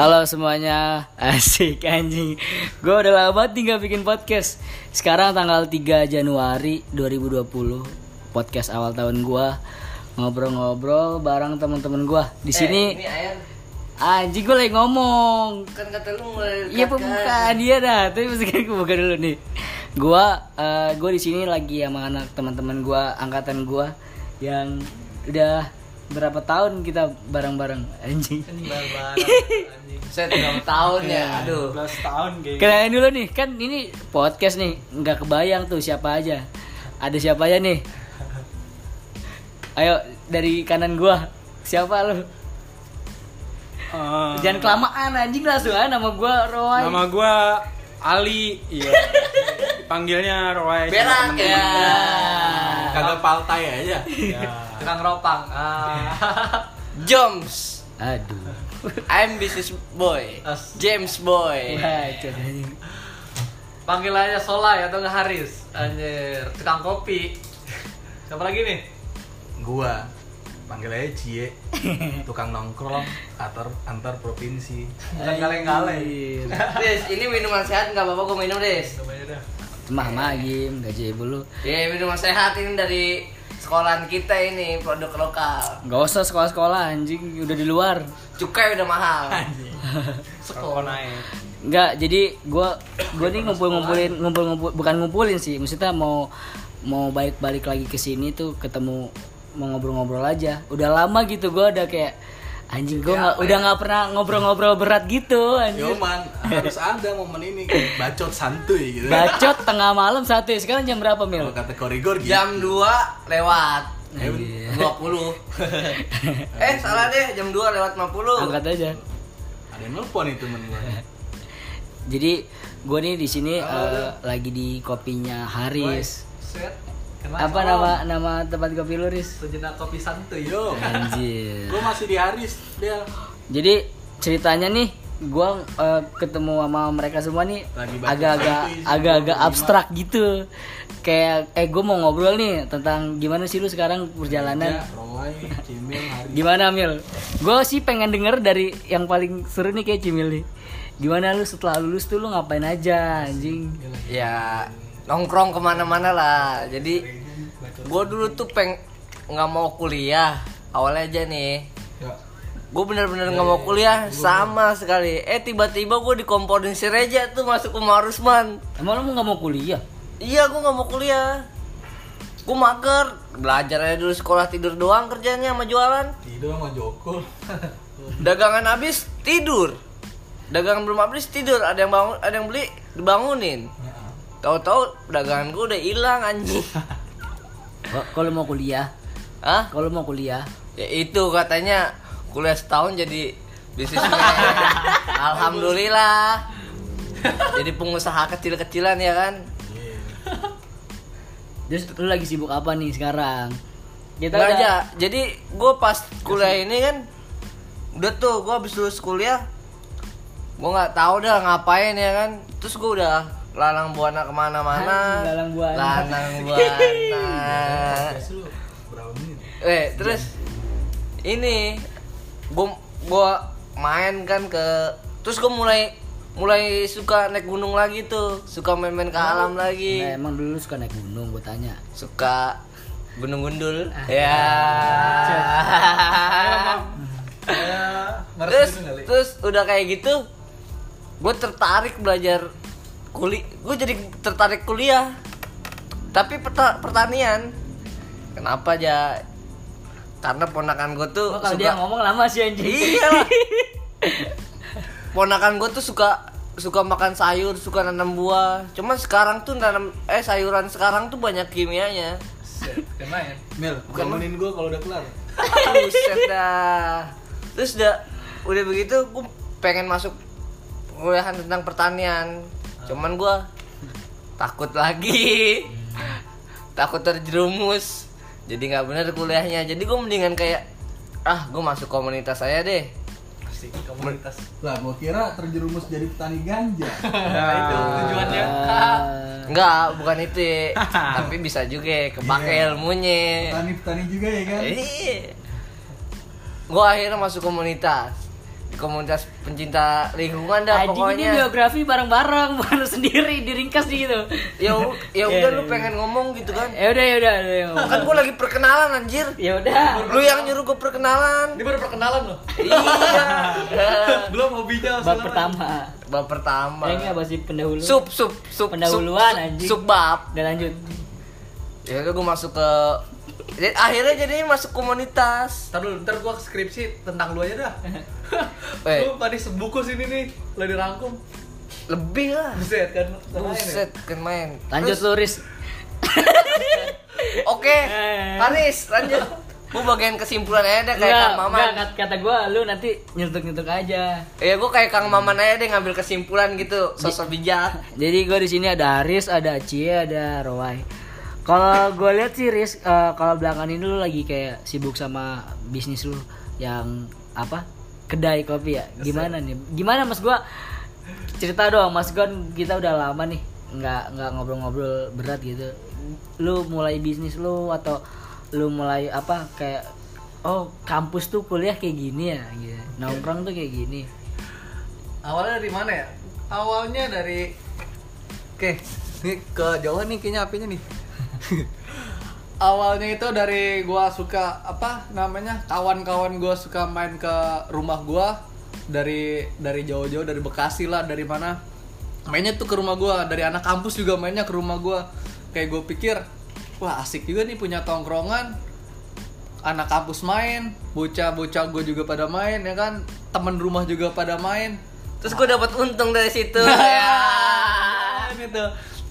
Halo semuanya, asik anjing. Gue udah lama banget gak bikin podcast. Sekarang tanggal 3 Januari 2020 Podcast awal tahun gue Ngobrol-ngobrol bareng teman-teman gue Di sini Eh, ini air. Anjing gue lagi ngomong. Kan kata lu Iya pembukaan dia dah Tapi mesti gue buka dulu nih. Gue eh, gue di sini lagi sama anak teman-teman gue Angkatan gue Yang udah berapa tahun kita bareng-bareng Anjing Saya tiga tahun ya, aduh. 12 tahun kayak Kenalin dulu nih, kan ini podcast nih, nggak kebayang tuh siapa aja. Ada siapa aja nih? Ayo dari kanan gua, siapa lu? Eh, Jangan kelamaan anjing langsung aja nama gua Roy. Nama gua Ali, iya. Panggilnya Roy. Berak ya. Kagak paltai aja. Ya. Tukang ropang. Ah. Joms. Aduh. I'm business boy. James boy. Itu anjing. Panggil aja Solay atau nggak Haris Anjir, tukang kopi Siapa lagi nih? Gua panggil aja Cie. Tukang nongkrong antar antar provinsi. Bukan kaleng-kaleng Anjir. Des, ini minuman sehat nggak apa-apa gue minum Des. Mah magim, gaji lu. Ya minuman sehat ini dari sekolahan kita ini produk lokal. Gak usah sekolah-sekolah anjing, udah di luar. Cukai udah mahal. Rokok naik. Enggak, jadi gua gua nih ngumpul-ngumpulin ngumpul-ngumpul bukan ngumpulin sih, maksudnya mau mau balik-balik lagi ke sini tuh ketemu mau ngobrol-ngobrol aja. Udah lama gitu gua udah kayak anjing gua nggak udah nggak pernah ngobrol-ngobrol berat gitu anjing. Yoman harus ada momen ini bacot santuy gitu. Bacot tengah malam satu Sekarang jam berapa, Mil? Kalau kata koridor gitu. Jam 2 lewat Iya. 20. eh, salah deh, jam 2 lewat 50. Angkat aja. Ada yang nelpon itu temen gua. Jadi gua nih di sini eh, lagi di kopinya Haris. Set Kenal Apa Om. nama nama tempat kopi lu, Riz? Sejenak kopi santuy Yo, Anjir. gua masih di Haris dia Jadi ceritanya nih, gua eh, ketemu sama mereka semua nih agak-agak agak-agak abstrak gitu. Kayak eh gue mau ngobrol nih tentang gimana sih lu sekarang perjalanan. Ya, Cimil. Gimana Mil? Gue sih pengen denger dari yang paling seru nih kayak Cimil nih. Gimana lu setelah lulus tuh lu ngapain aja anjing? Ya, nongkrong ke mana-mana lah. Jadi, gue dulu tuh peng nggak mau kuliah. Awalnya aja nih. Ya. Gue bener-bener nggak mau kuliah sama sekali. Eh tiba-tiba gue dikomporin si Reja tuh masuk ke Marusman. Emang lu nggak mau kuliah? Iya, gue nggak mau kuliah. Gue mager, belajar aja dulu sekolah tidur doang kerjanya sama jualan. Tidur sama Joko. Dagangan habis tidur. Dagangan belum habis tidur. Ada yang bangun, ada yang beli dibangunin. Tahu-tahu dagangan gue udah hilang anjing. Kok- Kalau mau kuliah, Hah? kalau mau kuliah, Ya itu katanya kuliah setahun jadi bisnismen. Alhamdulillah. Jadi pengusaha kecil-kecilan ya kan. terus lu lagi sibuk apa nih sekarang? Kita Nggak udah- aja. Jadi gue pas kuliah ini kan udah tuh gue habis lulus kuliah gue nggak tahu dah ngapain ya kan. Terus gue udah lalang buana ke mana-mana. Lalang buana. Lalang buana. Eh terus ini gue gua main kan ke terus gue mulai mulai suka naik gunung lagi tuh suka main-main ke alam lagi Nah, emang dulu lu suka naik gunung, gue tanya. suka gunung gundul Ah. ya terus terus udah kayak gitu gue tertarik belajar kuli gue jadi tertarik kuliah tapi peta- pertanian kenapa aja karena ponakan gue tuh Oh, kalau dia ngomong lama sih anjing. iya lah. ponakan gue tuh suka suka makan sayur suka nanam buah cuman sekarang tuh nanam eh sayuran sekarang tuh banyak kimianya Set, Kena ya Mil, bangunin gua kalau udah kelar. Buset dah. Terus udah udah begitu gue pengen masuk kuliahan tentang pertanian. Cuman gua takut lagi. takut terjerumus. Jadi nggak bener kuliahnya. Jadi gue mendingan kayak ah gue masuk komunitas saya deh. Asik, komunitas Lah, gua kira terjerumus jadi petani ganja. Nah itu tujuannya Ah, Enggak, bukan itu. Tapi bisa juga kepake Iya. ilmunya. Petani-petani juga ya kan? Iya. Gue akhirnya masuk komunitas. Komunitas pencinta lingkungan dah ini pokoknya biografi bareng-bareng bukan sendiri diringkas di gitu. ya ya Iya, udah iya, lu iya. pengen ngomong gitu kan Ya udah ya udah ya udah. kan gua lagi perkenalan anjir Ya udah. lu yang nyuruh gua perkenalan Ini baru perkenalan loh. iya Belum hobinya Bab pertama. bab pertama Eh enggak bahas pendahulu. sup sup sup Pendahuluan, sup, anjing. sup bab Dan lanjut. ya udah gua masuk ke akhirnya jadi masuk komunitas Ntar dulu, ntar gua skripsi tentang lu aja dah. Eh. Lu tadi sebuku sini nih, lo dirangkum. lebih lah Buset kan. ya? buset kan main Lanjut Terus, lu Riz. oke Eh. Haris lanjut gua bagian kesimpulan aja deh kayak Kang Maman enggak, kata, kata gua lu nanti nyentuk-nyentuk aja. Ya gue kayak Kang Maman aja deh ngambil kesimpulan gitu, sosok bijak. Jadi gue di sini ada Aris, ada Cie, ada Roy. Kalau gue lihat sih Riz, eh, kalau belakangan ini lu lagi kayak sibuk sama bisnis lu yang apa? Kedai kopi ya. Gimana nih? Gimana Mas gua? Cerita dong, Mas Gon kita udah lama nih nggak nggak ngobrol-ngobrol berat gitu. Lu mulai bisnis lu atau lu mulai apa kayak oh kampus tuh kuliah kayak gini ya gitu. Nongkrong tuh kayak gini. Awalnya dari mana ya? Awalnya dari Oke, nih ke Jawa nih kayaknya apinya nih. Awalnya itu dari gua suka apa namanya? Kawan-kawan gua suka main ke rumah gua dari dari jauh-jauh dari Bekasi lah, dari mana? Mainnya tuh ke rumah gua, dari anak kampus juga mainnya ke rumah gua. Kayak gue pikir, wah asik juga nih punya tongkrongan anak kampus main, bocah-bocah gue juga pada main ya kan, temen rumah juga pada main. Terus gue dapat untung dari situ. ya. ya. gitu.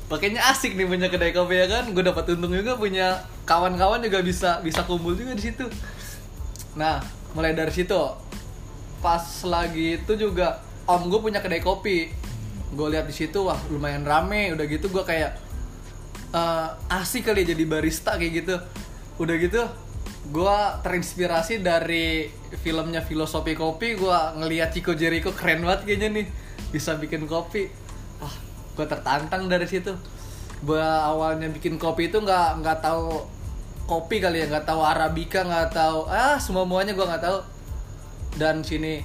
Makanya asik nih punya kedai kopi ya kan, gue dapat untung juga punya kawan-kawan juga bisa bisa kumpul juga di situ. Nah, mulai dari situ, pas lagi itu juga om gue punya kedai kopi, gue lihat di situ wah lumayan rame, udah gitu gue kayak eh, asik kali ya jadi barista kayak gitu. Udah gitu gue terinspirasi dari filmnya filosofi kopi. Gue ngeliat Chico Jericho keren banget kayaknya nih bisa bikin kopi gue tertantang dari situ gue awalnya bikin kopi itu nggak nggak tahu kopi kali ya nggak tahu arabica nggak tahu ah semua muanya gue nggak tahu dan sini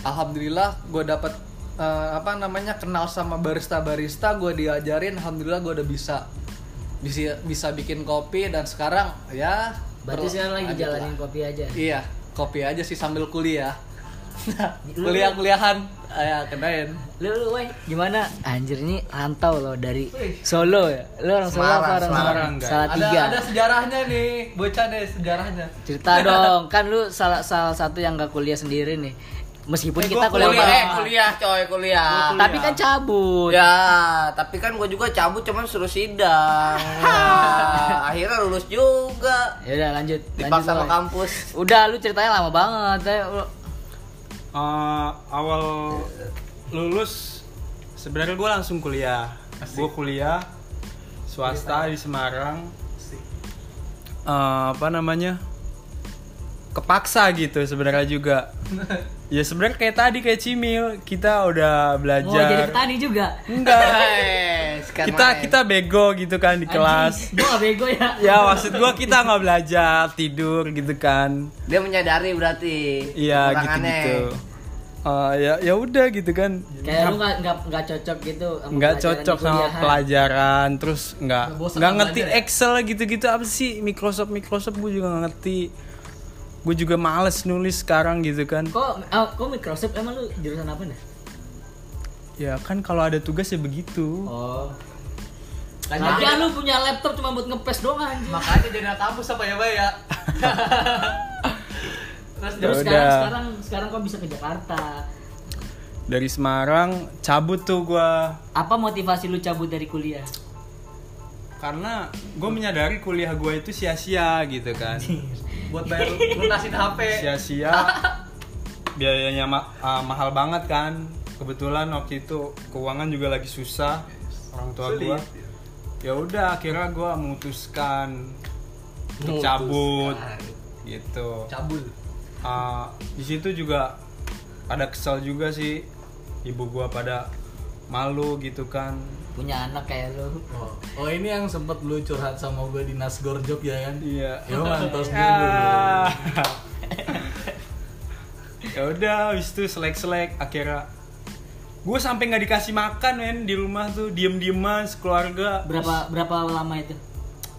alhamdulillah gue dapat eh, apa namanya kenal sama barista barista gue diajarin alhamdulillah gue udah bisa bisa bisa bikin kopi dan sekarang ya Berarti ber- sekarang lagi jalanin lah. kopi aja. iya kopi aja sih sambil kuliah kuliah kuliahan ya kenain Lu, lu weh, gimana? Anjir ini rantau loh dari Solo ya. Lu orang Solo Semarang, apa orang Semarang. Salah ada tiga. ada sejarahnya nih bocah deh sejarahnya Cerita dong, kan lu salah salah satu yang gak kuliah sendiri nih. Meskipun Eh, kita kuliah, Kuliah, eh, bareng. kuliah coy, kuliah. Tapi kan cabut. Ya, tapi kan gue juga cabut cuman suruh sidang. Nah, akhirnya lulus juga. Ya udah lanjut. lanjut Dipaksa sama Roy. kampus. Udah lu ceritanya lama banget. Eh, awal lulus sebenarnya gue langsung kuliah. Gue kuliah swasta di Semarang. Eh, apa namanya? Kepaksa gitu sebenarnya juga ya sebenarnya kayak tadi kayak Cimil kita udah Mau jadi belajar petani juga. enggak Eh, kita main. kita bego gitu kan di kelas Gue gak bego ya. ya maksud gue kita nggak belajar tidur gitu kan dia menyadari berarti. iya gitu kekurangannya. gitu Eh, ya ya udah gitu kan Kayak lu gak, gak, gak cocok gitu sama nggak cocok sama kuliahan. pelajaran terus nggak nggak ngerti belajar ya? Excel gitu-gitu apa sih Microsoft Microsoft gue juga nggak ngerti gue juga males nulis sekarang gitu kan Kok, oh, kok Microsoft emang lu jurusan apa nih? ya kan kalau ada tugas ya begitu Oh. Makanya Tapi jadi- lu punya laptop cuma buat ngepes doang anjing. makanya jadi anak kampus apa ya bay ya Terus, Ya terus sekarang sekarang sekarang kok bisa ke Jakarta? dari Semarang cabut tuh gue Apa motivasi lu cabut dari kuliah? Karena gue menyadari kuliah gue itu sia-sia gitu kan. Buat bayar lunasin HP sia-sia. Biayanya ma- ah, mahal banget kan. Kebetulan waktu itu keuangan juga lagi susah orang tua gue ya udah akhirnya gue memutuskan untuk cabut gitu. Cabul. Ah, di situ juga ada kesel juga sih. Ibu gua pada malu gitu kan Punya anak kayak lu. Oh, oh ini yang sempet lu curhat sama gue di Nasgor Job ya kan? iya Ya mantos dulu. Ah. ya udah habis itu selek selek akhirnya gue sampai nggak dikasih makan men di rumah tuh diem dieman sekeluarga berapa berapa lama itu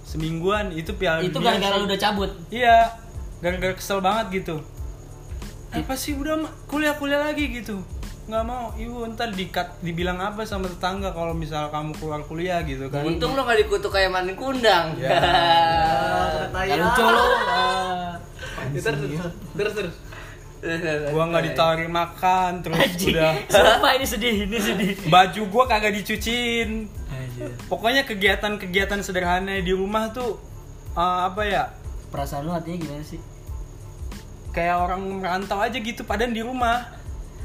semingguan itu piala itu gara-gara lu udah cabut iya gara-gara kesel banget gitu apa sih udah kuliah kuliah lagi gitu nggak mau ibu ntar dikat dibilang apa sama tetangga kalau misal kamu keluar kuliah gitu kan Untung lo gak dikutuk kayak manin kundang. Ya. Gak lucu lu ah. terus terus terus gua nggak ditawarin makan terus Anjing. udah Sumpah ini sedih, ini sedih. baju gua kagak dicuciin pokoknya kegiatan-kegiatan sederhana di rumah tuh eh, apa ya Perasaan lu hatinya gimana sih? kayak orang merantau aja gitu padahal di rumah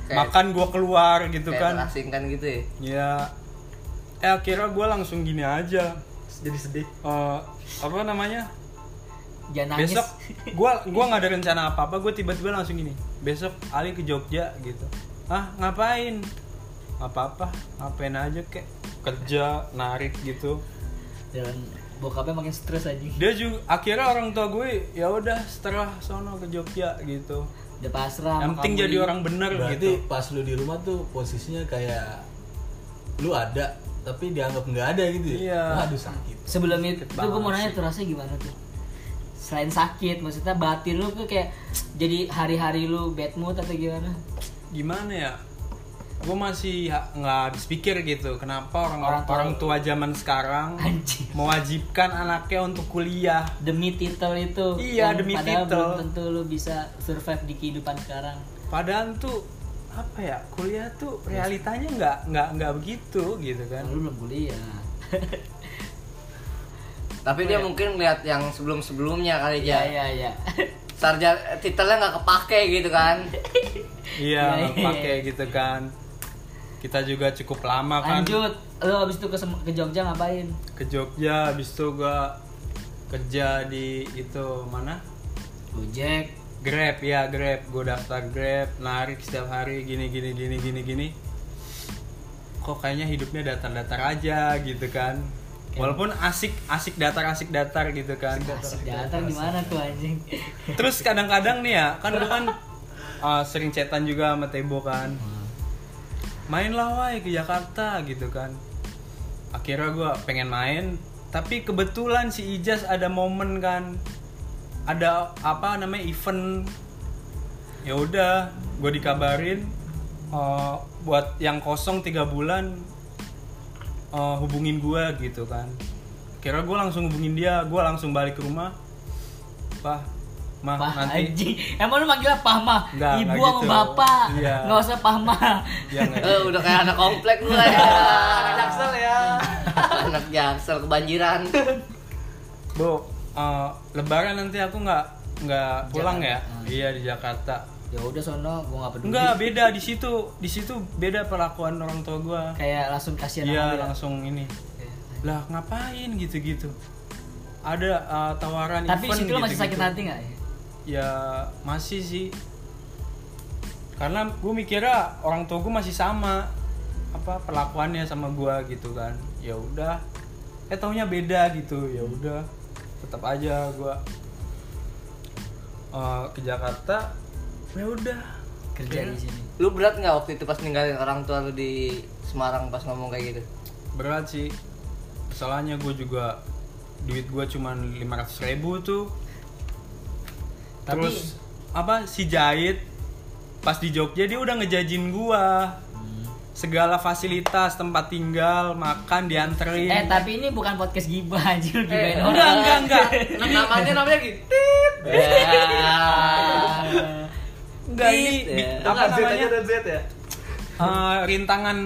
Kayak- makan gua keluar gitu Kayak kan. terasingkan gitu ya. ya eh akhirnya gua langsung gini aja. Jadi sedih. Eh, apa namanya? Jangan nangis. besok gua gua nggak ada rencana apa apa gue tiba-tiba langsung gini. Besok Ali ke Jogja gitu. Ah ngapain? Apa apa ngapain aja kek. Kerja narik gitu. Dan bokapnya makin stres aja. dia juga akhirnya orang tua gue ya udah setelah sono ke Jogja gitu Udah pasrah. yang penting jadi orang bener Berarti gitu pas lu di rumah tuh posisinya kayak lu ada tapi dianggap nggak ada gitu ya? Iya. Waduh sakit. Sebelum itu, tuh gue mau nanya tuh rasanya gimana tuh? Selain sakit, maksudnya batin lu tuh kayak jadi hari-hari lu bad mood atau gimana? gimana ya gue masih ha- nggak habis pikir gitu kenapa orang Orang orang, tua- zaman sekarang Anjing. mewajibkan anaknya untuk kuliah Demi titel itu. Iya, yang demi padahal titel. belum tentu lu bisa survive di kehidupan sekarang. padahal tuh apa ya kuliah tuh realitanya nggak nggak nggak begitu gitu kan Lu belum kuliah. Tapi dia mungkin lihat yang sebelum-sebelumnya kali Iya, ya. iya, iya. Sarjana titelnya nggak kepake gitu kan. iya Iya, nggak iya. pakai gitu kan kita juga cukup lama kan Lanjut. Lu abis itu ke, ke Jogja ngapain? ke Jogja habis itu gua kerja di itu mana? Gojek. Grab ya Grab. Gue daftar Grab narik setiap hari gini gini gini gini gini. Kok kayaknya hidupnya datar-datar aja gitu kan. Walaupun asik asik datar asik datar gitu kan. Asik datar gimana tuh anjing? terus kadang-kadang nih ya kan gue kan uh, sering chatan juga sama Tebo kan main lah wai ke Jakarta gitu kan. Akhirnya gue pengen main tapi kebetulan si Ijas ada momen kan. Ada apa namanya event. Ya udah gue dikabarin uh, buat yang kosong tiga bulan uh, hubungin gue gitu kan. Kira gue langsung hubungin dia gue langsung balik ke rumah. Pak mah Pah nanti anjing. Emang lu manggilnya Pah mah? Nggak, Ibu nggak sama gitu. bapak. Iya. Nggak usah Pah mah. ya nggak Eh, udah kayak anak komplek gue ya. anak jaksel ya anak jaksel kebanjiran. Bu, uh, lebaran nanti aku nggak nggak pulang ya? Jakarta. Iya di Jakarta. Ya udah sono gua nggak peduli. Enggak, beda di situ. Di situ beda perlakuan orang tua gua. Kayak langsung kasihan Iya, sama dia. langsung ini. Iya. Lah, ngapain gitu-gitu? Ada uh, tawaran Tapi event situ lu masih sakit hati nggak? ya? Ya, masih sih. Karena gue mikirnya orang tua gue masih sama apa perlakuannya sama gua gitu kan. Ya udah. Eh taunya beda gitu. Ya udah. Tetap aja gua eh, ke Jakarta. Ya udah. Kerja di sini. Lu berat nggak waktu itu pas ninggalin orang tua lu di Semarang pas ngomong kayak gitu? berat sih masalahnya gue juga duit gue cuman 500 ribu tuh Tapi- terus apa si Jahit pas di Jogja dia udah ngejajin gua. Segala fasilitas tempat tinggal makan dianterin. Eh tapi ini bukan podcast gibah anjing lu gibahin Eh, orang. enggak enggak enggak. Namanya namanya gitu. enggak. Ini ya. apa namanya? Dan Z ya? Eh, rintangan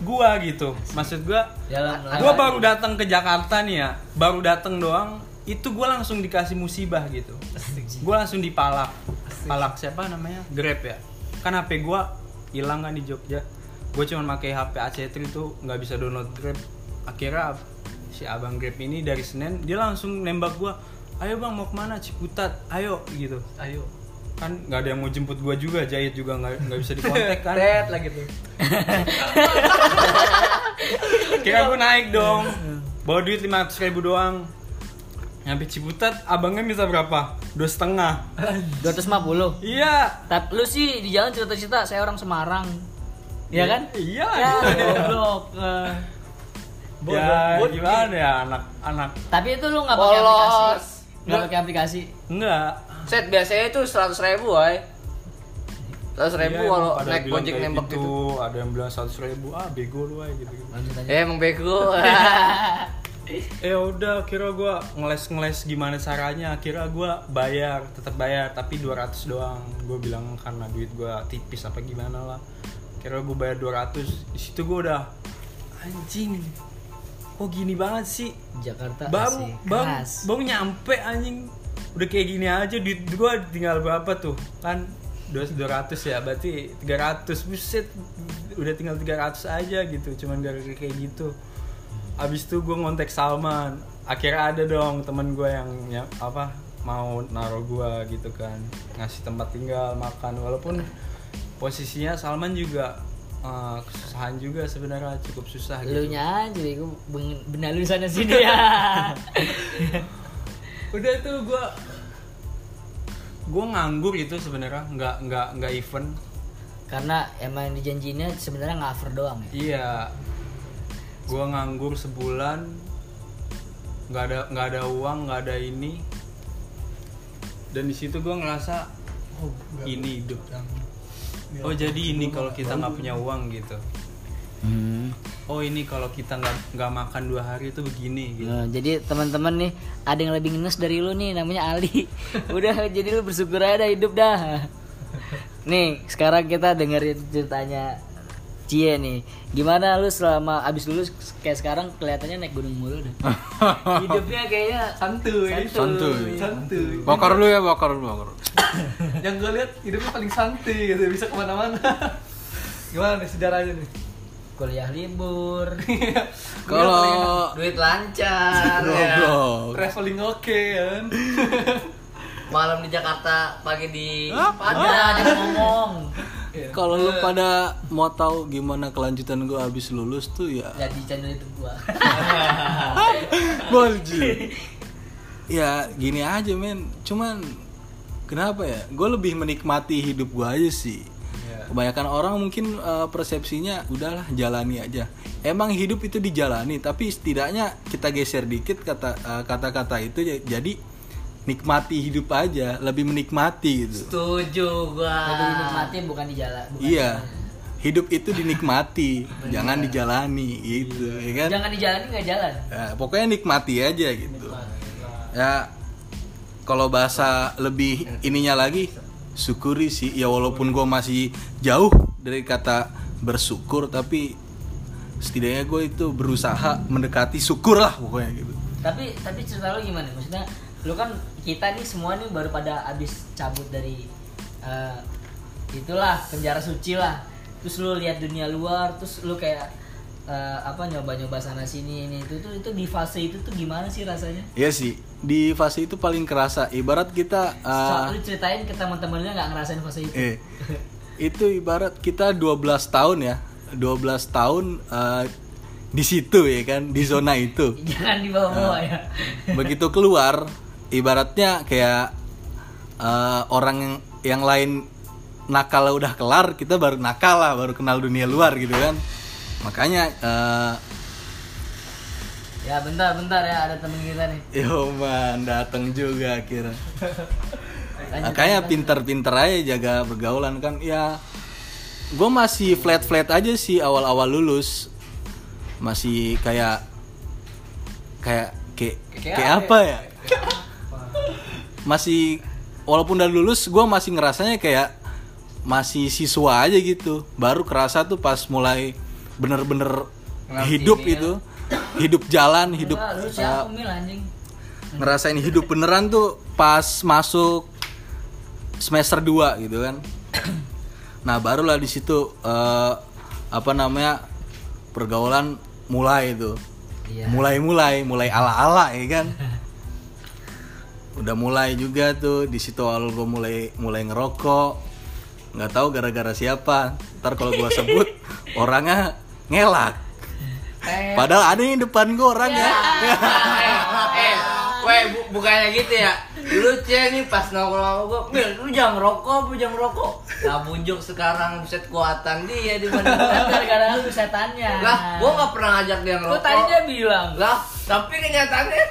gua gitu. Maksud gua Jalan gua baru datang ke Jakarta nih ya. Baru datang doang itu gua langsung dikasih musibah gitu. Gua langsung dipalak. Palak siapa namanya? Grab ya. Kan hp gua hilang kan di Jogja. Gua cuma pakai hp AC3 itu nggak bisa download grab. Akhirnya si abang grab ini dari Senin dia langsung nembak gua ayo bang mau ke mana? Ciputat. Ayo gitu. Ayo. Kan nggak ada yang mau jemput gua juga jahit juga nggak nggak bisa dikontak kan. Tet lagi tuh kira gue naik dong. Bawa duit 500 ribu doang nyampe Ciputat abangnya minta berapa dua setengah 250 iya tapi lu sih di jalan cerita-cerita saya orang Semarang Iya kan? iya Ya, goblok. Eh. ya gimana ya anak anak Tapi itu lu nggak pakai aplikasi? Nggak pakai aplikasi? enggak Set biasanya itu seratus ribu, ay. Seratus ribu Iya, kalau naik bilang ojek kayak nembak gitu. gitu. ada yang bilang seratus ribu ah bego lu aja gitu, gitu. Ya emang bego. eh udah kira gua ngeles ngeles gimana caranya. Kira gua bayar tetap bayar tapi 200 doang. Gua bilang karena duit gua tipis apa gimana lah. Kira gua bayar 200 di situ gua udah anjing kok gini banget sih? Jakarta baru Keras. baru nyampe anjing. Udah kayak gini aja duit gua tinggal berapa tuh? Kan dua ratus ya berarti 300 buset udah tinggal 300 aja gitu cuman gara-gara kayak gitu abis itu gue ngontek Salman. Akhirnya ada dong temen gue yang ya, apa mau naruh gue gitu kan. Ngasih tempat tinggal makan. Walaupun posisinya Salman juga eh, kesusahan juga sebenarnya cukup susah Lu gitu. nya aja gue benar lu sana sini ya. udah itu gue gue nganggur itu sebenarnya. Nggak nggak nggak event Karena emang dijanjinya sebenarnya cover doang ya. iya gue nganggur sebulan nggak ada nggak ada uang nggak ada ini dan di situ gue ngerasa oh ini hidup oh jadi ini kalau kita nggak punya uang gitu Hmm. oh ini kalau kita nggak nggak makan dua hari itu begini gitu Nah, jadi teman-teman nih ada yang lebih ngenes dari lu nih namanya Ali. Udah jadi lu bersyukur aja dah hidup dah. Nih, sekarang kita dengerin ceritanya Cie nih. Gimana lu selama abis lulus kayak sekarang kelihatannya naik gunung mulu deh. Hidupnya kayaknya santuy Santuy. santuy Bakar dulu ya, bakar dulu, bakar. yang gue lihat hidupnya paling santai gitu bisa ke mana-mana gimana nih sejarahnya nih kuliah libur. Kalau Duit lancar. ya. traveling oke kan Malam di Jakarta, pagi di Ada Padang. ada yang ngomong. Kalau lu pada mau tahu gimana kelanjutan gua habis lulus tuh ya Jadi channel itu gua. Bolji. ya gini aja men, cuman kenapa ya? Gue lebih menikmati hidup gue aja sih. Kebanyakan orang mungkin eh, persepsinya udahlah jalani aja. Emang hidup itu dijalani, tapi setidaknya kita geser dikit kata eh, kata-kata itu ya- jadi nikmati hidup aja, lebih menikmati gitu. Setuju gua. Lebih menikmati bukan di jalan. bukan Iya. di- Hidup itu dinikmati, jangan dijalani gitu, ya kan? Jangan dijalani nggak jalan. Ya, pokoknya nikmati aja gitu. Ya kalau bahasa lebih ininya lagi syukuri sih ya walaupun gue masih jauh dari kata bersyukur tapi setidaknya gue itu berusaha mendekati syukur lah pokoknya gitu. tapi tapi cerita lu gimana maksudnya lu kan kita nih semua nih baru pada abis cabut dari eh, itulah penjara suci lah. Terus lu lihat dunia luar terus lu kayak eh, apa nyoba-nyoba sana sini ini itu tuh itu di fase itu tuh gimana sih rasanya? Iya sih di fase itu paling kerasa. Ibarat kita eh, so, lu ceritain ke teman-teman lu nggak ngerasain fase itu? Eh itu ibarat kita 12 tahun ya. 12 tahun eh, di situ ya kan di zona itu. Jangan dibawa-bawa ya. begitu keluar ibaratnya kayak eh, orang yang, yang lain nakal udah kelar kita baru nakal lah baru kenal dunia luar gitu kan. Makanya eh, ya bentar bentar ya ada temen kita nih. Yo man datang juga kira Lanjut, makanya pinter-pinter aja jaga pergaulan kan. Ya gue masih flat flat aja sih awal-awal lulus. Masih kayak kayak kayak Kayak kayak apa ya masih walaupun udah lulus gue masih ngerasanya kayak masih siswa aja gitu baru kerasa tuh pas mulai bener-bener hidup ya. itu hidup jalan hidup lu uh, ngerasain hidup beneran tuh pas masuk semester 2 gitu kan. Nah, barulah di situ eh, apa namanya? pergaulan mulai itu. Iya. Mulai-mulai, mulai ala-ala ya kan. Udah mulai juga tuh di situ awal gue mulai mulai ngerokok. nggak tahu gara-gara siapa. Ntar kalau gua sebut orangnya ngelak. Padahal ada yang depan gue orangnya. eh, Weh, bu bukannya gitu ya. Dulu cewek nih pas nongkrong gua, "Mil, lu jangan rokok, lu jangan rokok." Nah, bunjuk sekarang buset kuatan dia di mana. Gara-gara lu setannya. lah, gua nggak pernah ngajak dia Lu ngerokok. tadi dia bilang Lah, tapi kenyataannya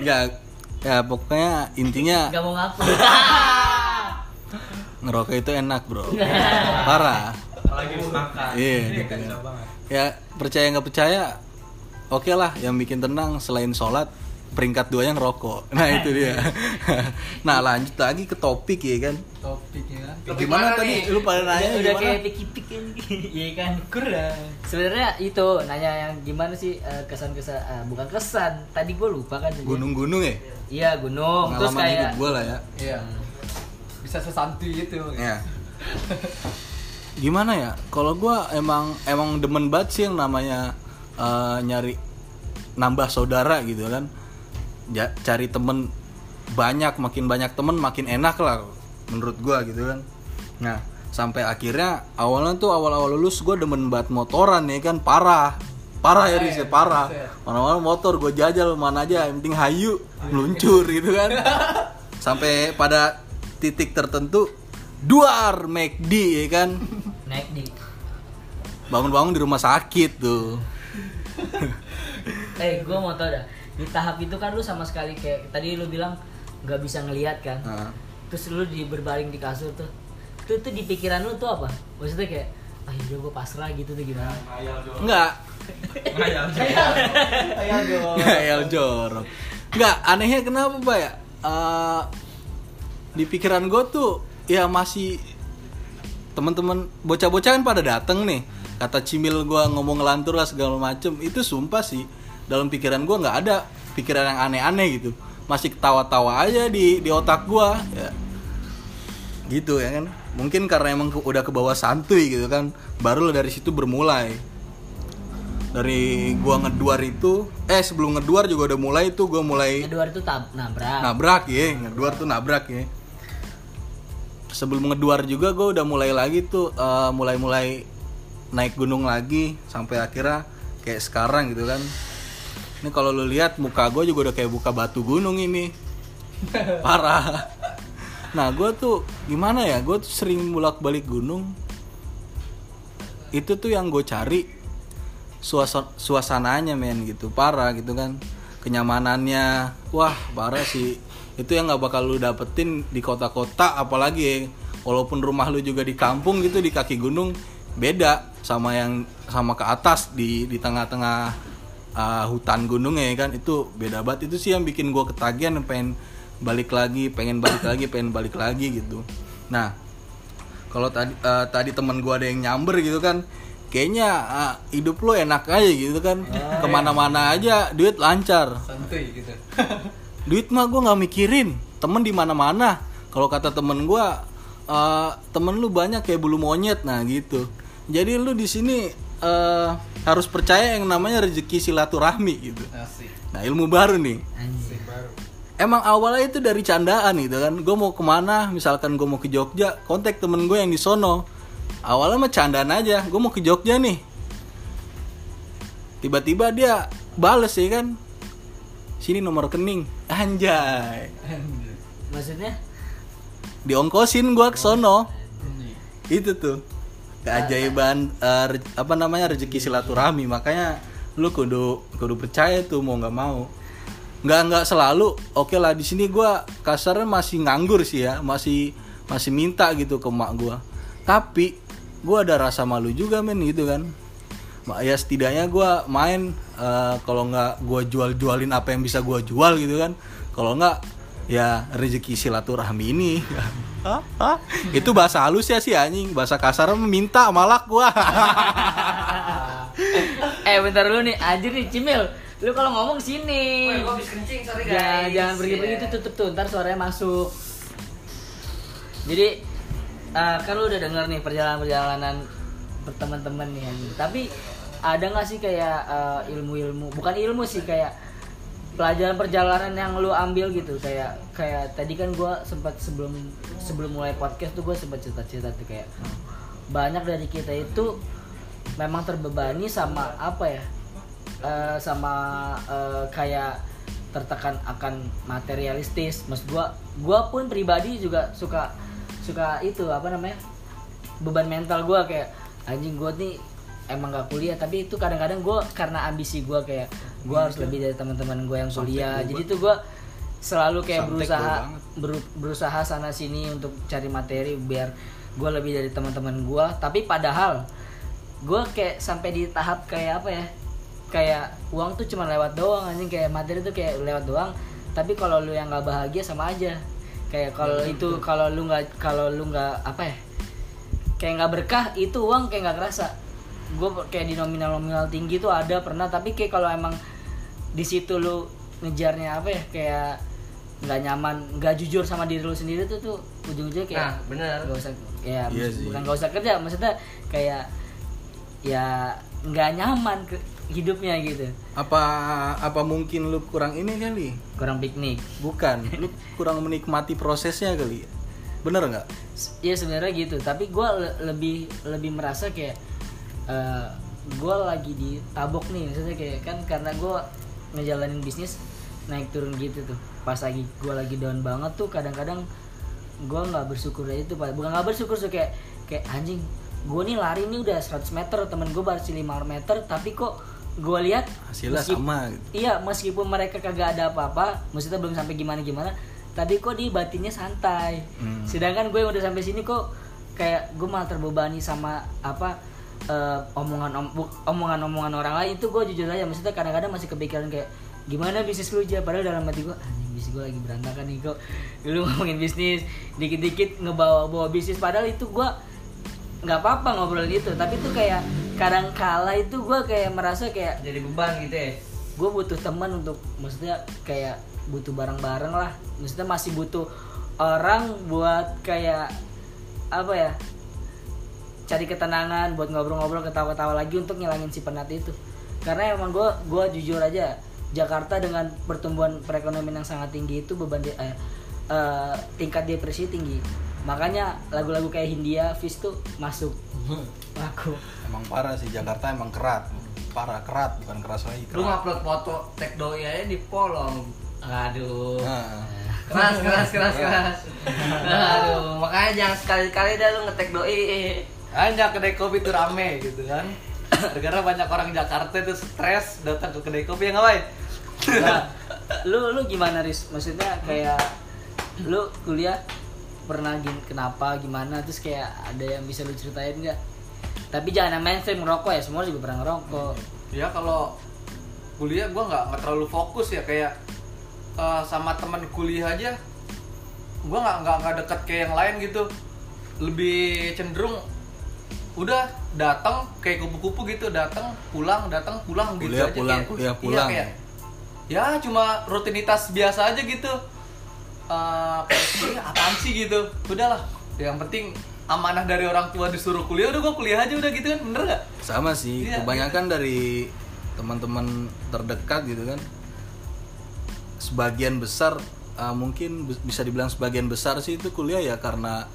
Enggak ya pokoknya intinya Gak mau ngaku. ngerokok itu enak bro parah Apalagi makan. Iya, gitu banget. ya percaya nggak percaya oke lah yang bikin tenang selain sholat peringkat dua yang rokok nah itu dia. Nah lanjut lagi ke topik ya kan? Topiknya Topik gimana mana tadi? nih? lu pada nanya udah, udah gimana? kayak piki-piki kan iya kan kurang. Sebenarnya itu nanya yang gimana sih eh, kesan-kesan eh, bukan kesan. Tadi gue lupa kan jadi- gunung-gunung ya? Iya gunung. Terus kayak gue lah ya. Iya. Bisa sesantuy gitu ya gimana ya? Kalau gua emang emang demen banget sih yang namanya eh, nyari nambah saudara gitu kan Ja- cari temen banyak makin banyak temen makin enak lah menurut gua gitu kan. Nah sampai akhirnya awalnya tuh awal-awal lulus gua demen banget motoran ya kan parah. Parah ya Riz ya, parah. mana-mana motor gue jajal mana aja yang penting hayu meluncur gitu kan. Sampai pada titik tertentu duar McD ya kan. Di bangun-bangun di rumah sakit tuh. Eh gue mau tau dah di tahap itu kan lu sama sekali kayak tadi lu bilang nggak bisa ngelihat kan. Nah, terus lu di berbaring di kasur tuh itu tuh di pikiran lu tuh apa? Maksudnya kayak ah yaudah gue pasrah gitu tuh gimana? Enggak Ngayal. Ngayal jorok. Enggak anehnya kenapa pak ya? Eh, di pikiran gue tuh ya masih teman-teman bocah-bocah kan pada dateng nih. Kata cimil gue ngomong ngelantur lah segala macem. Itu sumpah sih dalam pikiran gue nggak ada pikiran yang aneh-aneh gitu. Masih ketawa-tawa aja di di otak gue ya. Gitu ya kan? Mungkin karena emang ke- udah ke bawah santuy gitu kan baru lah dari situ bermulai. Dari gua ngeduar itu eh sebelum ngeduar juga udah mulai tuh gua mulai kedua itu tab nabrak. Nabrak ya ngeduar tuh nabrak ya sebelum ngeduar juga gue udah mulai lagi tuh eh, mulai-mulai naik gunung lagi sampai akhirnya kayak sekarang gitu kan ini kalau lu lihat muka gue juga udah kayak buka batu gunung ini. Parah. Nah gue tuh gimana ya? Gue tuh sering bolak balik gunung. Itu tuh yang gue cari suasana suasananya men gitu. Parah gitu kan. Kenyamanannya. Wah parah sih. Itu yang nggak bakal lu dapetin di kota-kota apalagi ya. walaupun rumah lu juga di kampung gitu di kaki gunung beda sama yang sama ke atas di di tengah-tengah uh, hutan gunung ya kan itu beda banget. Itu sih yang bikin gua ketagihan pengen balik lagi pengen balik lagi pengen balik lagi gitu. Nah kalau tadi eh, tadi teman gua ada yang nyamber gitu kan kayaknya ah, hidup lo enak aja gitu kan. Ke mana-mana aja duit lancar. Santuy gitu. Duit mah gua nggak mikirin temen di mana-mana. Kalau kata temen gua eh, temen lu banyak kayak bulu monyet nah gitu. Jadi lu di sini eh, harus percaya yang namanya rezeki silaturahmi gitu. Asik. Nah ilmu baru nih. Anjir emang awalnya itu dari candaan gitu kan. Gue mau ke mana? Misalkan gue mau ke Jogja kontak temen gue yang di sono. Awalnya mah candaan aja. Gue mau ke Jogja nih. Tiba-tiba dia bales ya kan? Sini nomor rekening. Anjay. Maksudnya? Diongkosin gue ke sono. Itu tuh keajaiban re- apa namanya rezeki silaturahmi. Makanya lu kudu kudu percaya tuh mau nggak mau. Nggak nggak selalu. Oke lah di sini gua kasarnya masih nganggur sih ya. Masih masih minta gitu ke mak gua. Tapi gua ada rasa malu juga men gitu kan. Ma- ya setidaknya gua main eh, kalau nggak gua jual jualin apa yang bisa gua jual gitu kan. Kalau nggak ya rezeki silaturahmi ini Hah? Hah? itu bahasa halus ya sih anjing bahasa kasar minta malak gua eh bentar dulu nih anjir nih Cimil lu kalau ngomong sini gua habis kencing, sorry jangan guys. jangan pergi-pergi Iya. tuh tutup tuh ntar suaranya masuk jadi eh, kan lu udah denger nih perjalanan-perjalanan teman-teman nih anjing. tapi ada nggak sih kayak eh, ilmu-ilmu bukan ilmu sih kayak pelajaran perjalanan yang lu ambil gitu. Kayak kayak tadi kan gua sempat sebelum sebelum mulai podcast tuh gue sempat cerita-cerita tuh kayak banyak dari kita itu memang terbebani sama apa ya eh, sama eh, kayak tertekan akan materialistis. Maksud gue gue pun pribadi juga suka suka itu apa namanya beban mental gue kayak anjing gue nih emang gak kuliah. Tapi itu kadang-kadang gue karena ambisi gue kayak gue harus lebih dari teman-teman gue yang kuliah. jadi tuh gue selalu kayak Samtek berusaha beru- berusaha sana sini untuk cari materi biar gue lebih dari teman-teman gue tapi padahal gue kayak sampai di tahap kayak apa ya? Kayak uang tuh cuma lewat doang anjing. Kayak materi tuh kayak lewat doang. Tapi kalau lu yang nggak bahagia sama aja. Kayak kalau itu kalau lu nggak kalau lu nggak apa ya? Kayak nggak berkah itu uang kayak nggak kerasa gue kayak di nominal nominal tinggi tuh ada pernah. Tapi kayak kalau emang di situ lu ngejarnya apa ya kayak nggak nyaman nggak jujur sama diri lu sendiri tuh tuh ujung-ujungnya kayak Nah, bener. nggak usah ya Iya sih. bukan nggak usah kerja maksudnya kayak ya nggak nyaman ke hidupnya gitu. Apa apa mungkin lu kurang ini kali? Kurang piknik. Bukan lu kurang menikmati prosesnya kali. Bener nggak? Ya sebenarnya gitu. Tapi gue lebih lebih merasa kayak gue lagi di tabok nih maksudnya kayak kan karena gue ngejalanin bisnis naik turun gitu tuh pas lagi gue lagi down banget tuh kadang-kadang gue nggak bersyukur itu Pak. bukan nggak bersyukur sih kayak kayak anjing gue nih lari nih udah 100 meter temen gue baru 5 meter tapi kok gue lihat hasilnya meskip- sama gitu Iya, meskipun mereka kagak ada apa-apa, maksudnya belum sampai gimana-gimana, tapi kok di batinnya santai. Hmm. Sedangkan gue yang udah sampai sini kok kayak gue malah terbebani sama apa eh, omongan om- omongan-omongan orang lain itu gue jujur aja. Maksudnya kadang-kadang masih kepikiran kayak gimana bisnis lu aja padahal dalam hati gue anjing bisnis gue lagi berantakan nih kok lu ngomongin bisnis dikit-dikit ngebawa bawa bisnis. Padahal itu gue nggak apa-apa ngobrol gitu. Tapi tuh kayak kadang kala itu gue kayak merasa kayak Jadi beban gitu ya. gue butuh teman untuk maksudnya kayak butuh bareng-bareng lah. Maksudnya masih butuh orang buat kayak apa ya cari ketenangan buat ngobrol-ngobrol ketawa-ketawa lagi untuk ngilangin si penat itu karena emang gue gue jujur aja Jakarta dengan pertumbuhan perekonomian yang sangat tinggi itu beban de- eh, eh, tingkat depresi tinggi makanya lagu-lagu kayak Hindia Fish tuh masuk aku emang parah sih Jakarta emang kerat parah kerat bukan keras lagi Lu kerat. ngupload foto tag doi aja di polong. Aduh. Nah, Keras, keras, keras, keras. Aduh, makanya jangan sekali-kali dah lu ngetek doi. Hanya kedai kopi itu rame gitu kan gara-gara banyak orang Jakarta itu stres datang ke kedai kopi yang ngapain Nah, lu lu gimana Riz? Maksudnya kayak lu kuliah pernah gin, kenapa gimana terus kayak ada yang bisa lu ceritain nggak? Tapi jangan yang mainstream ngerokok ya, semua juga pernah ngerokok. ya kalau kuliah gua nggak nggak terlalu fokus ya kayak eh, sama teman kuliah aja gua nggak nggak nggak deket kayak yang lain gitu lebih cenderung udah datang kayak kupu-kupu gitu datang pulang datang pulang gitu Kuliah, aja pulang, kayak, kuliah, iya, pulang. kayak, ya cuma rutinitas biasa aja gitu "Ih, apaan sih gitu udahlah yang penting amanah dari orang tua disuruh kuliah udah gua kuliah aja udah gitu kan bener gak? sama sih Iya, kebanyakan dari teman-teman terdekat gitu kan sebagian besar uh, mungkin bisa dibilang sebagian besar sih itu kuliah ya karena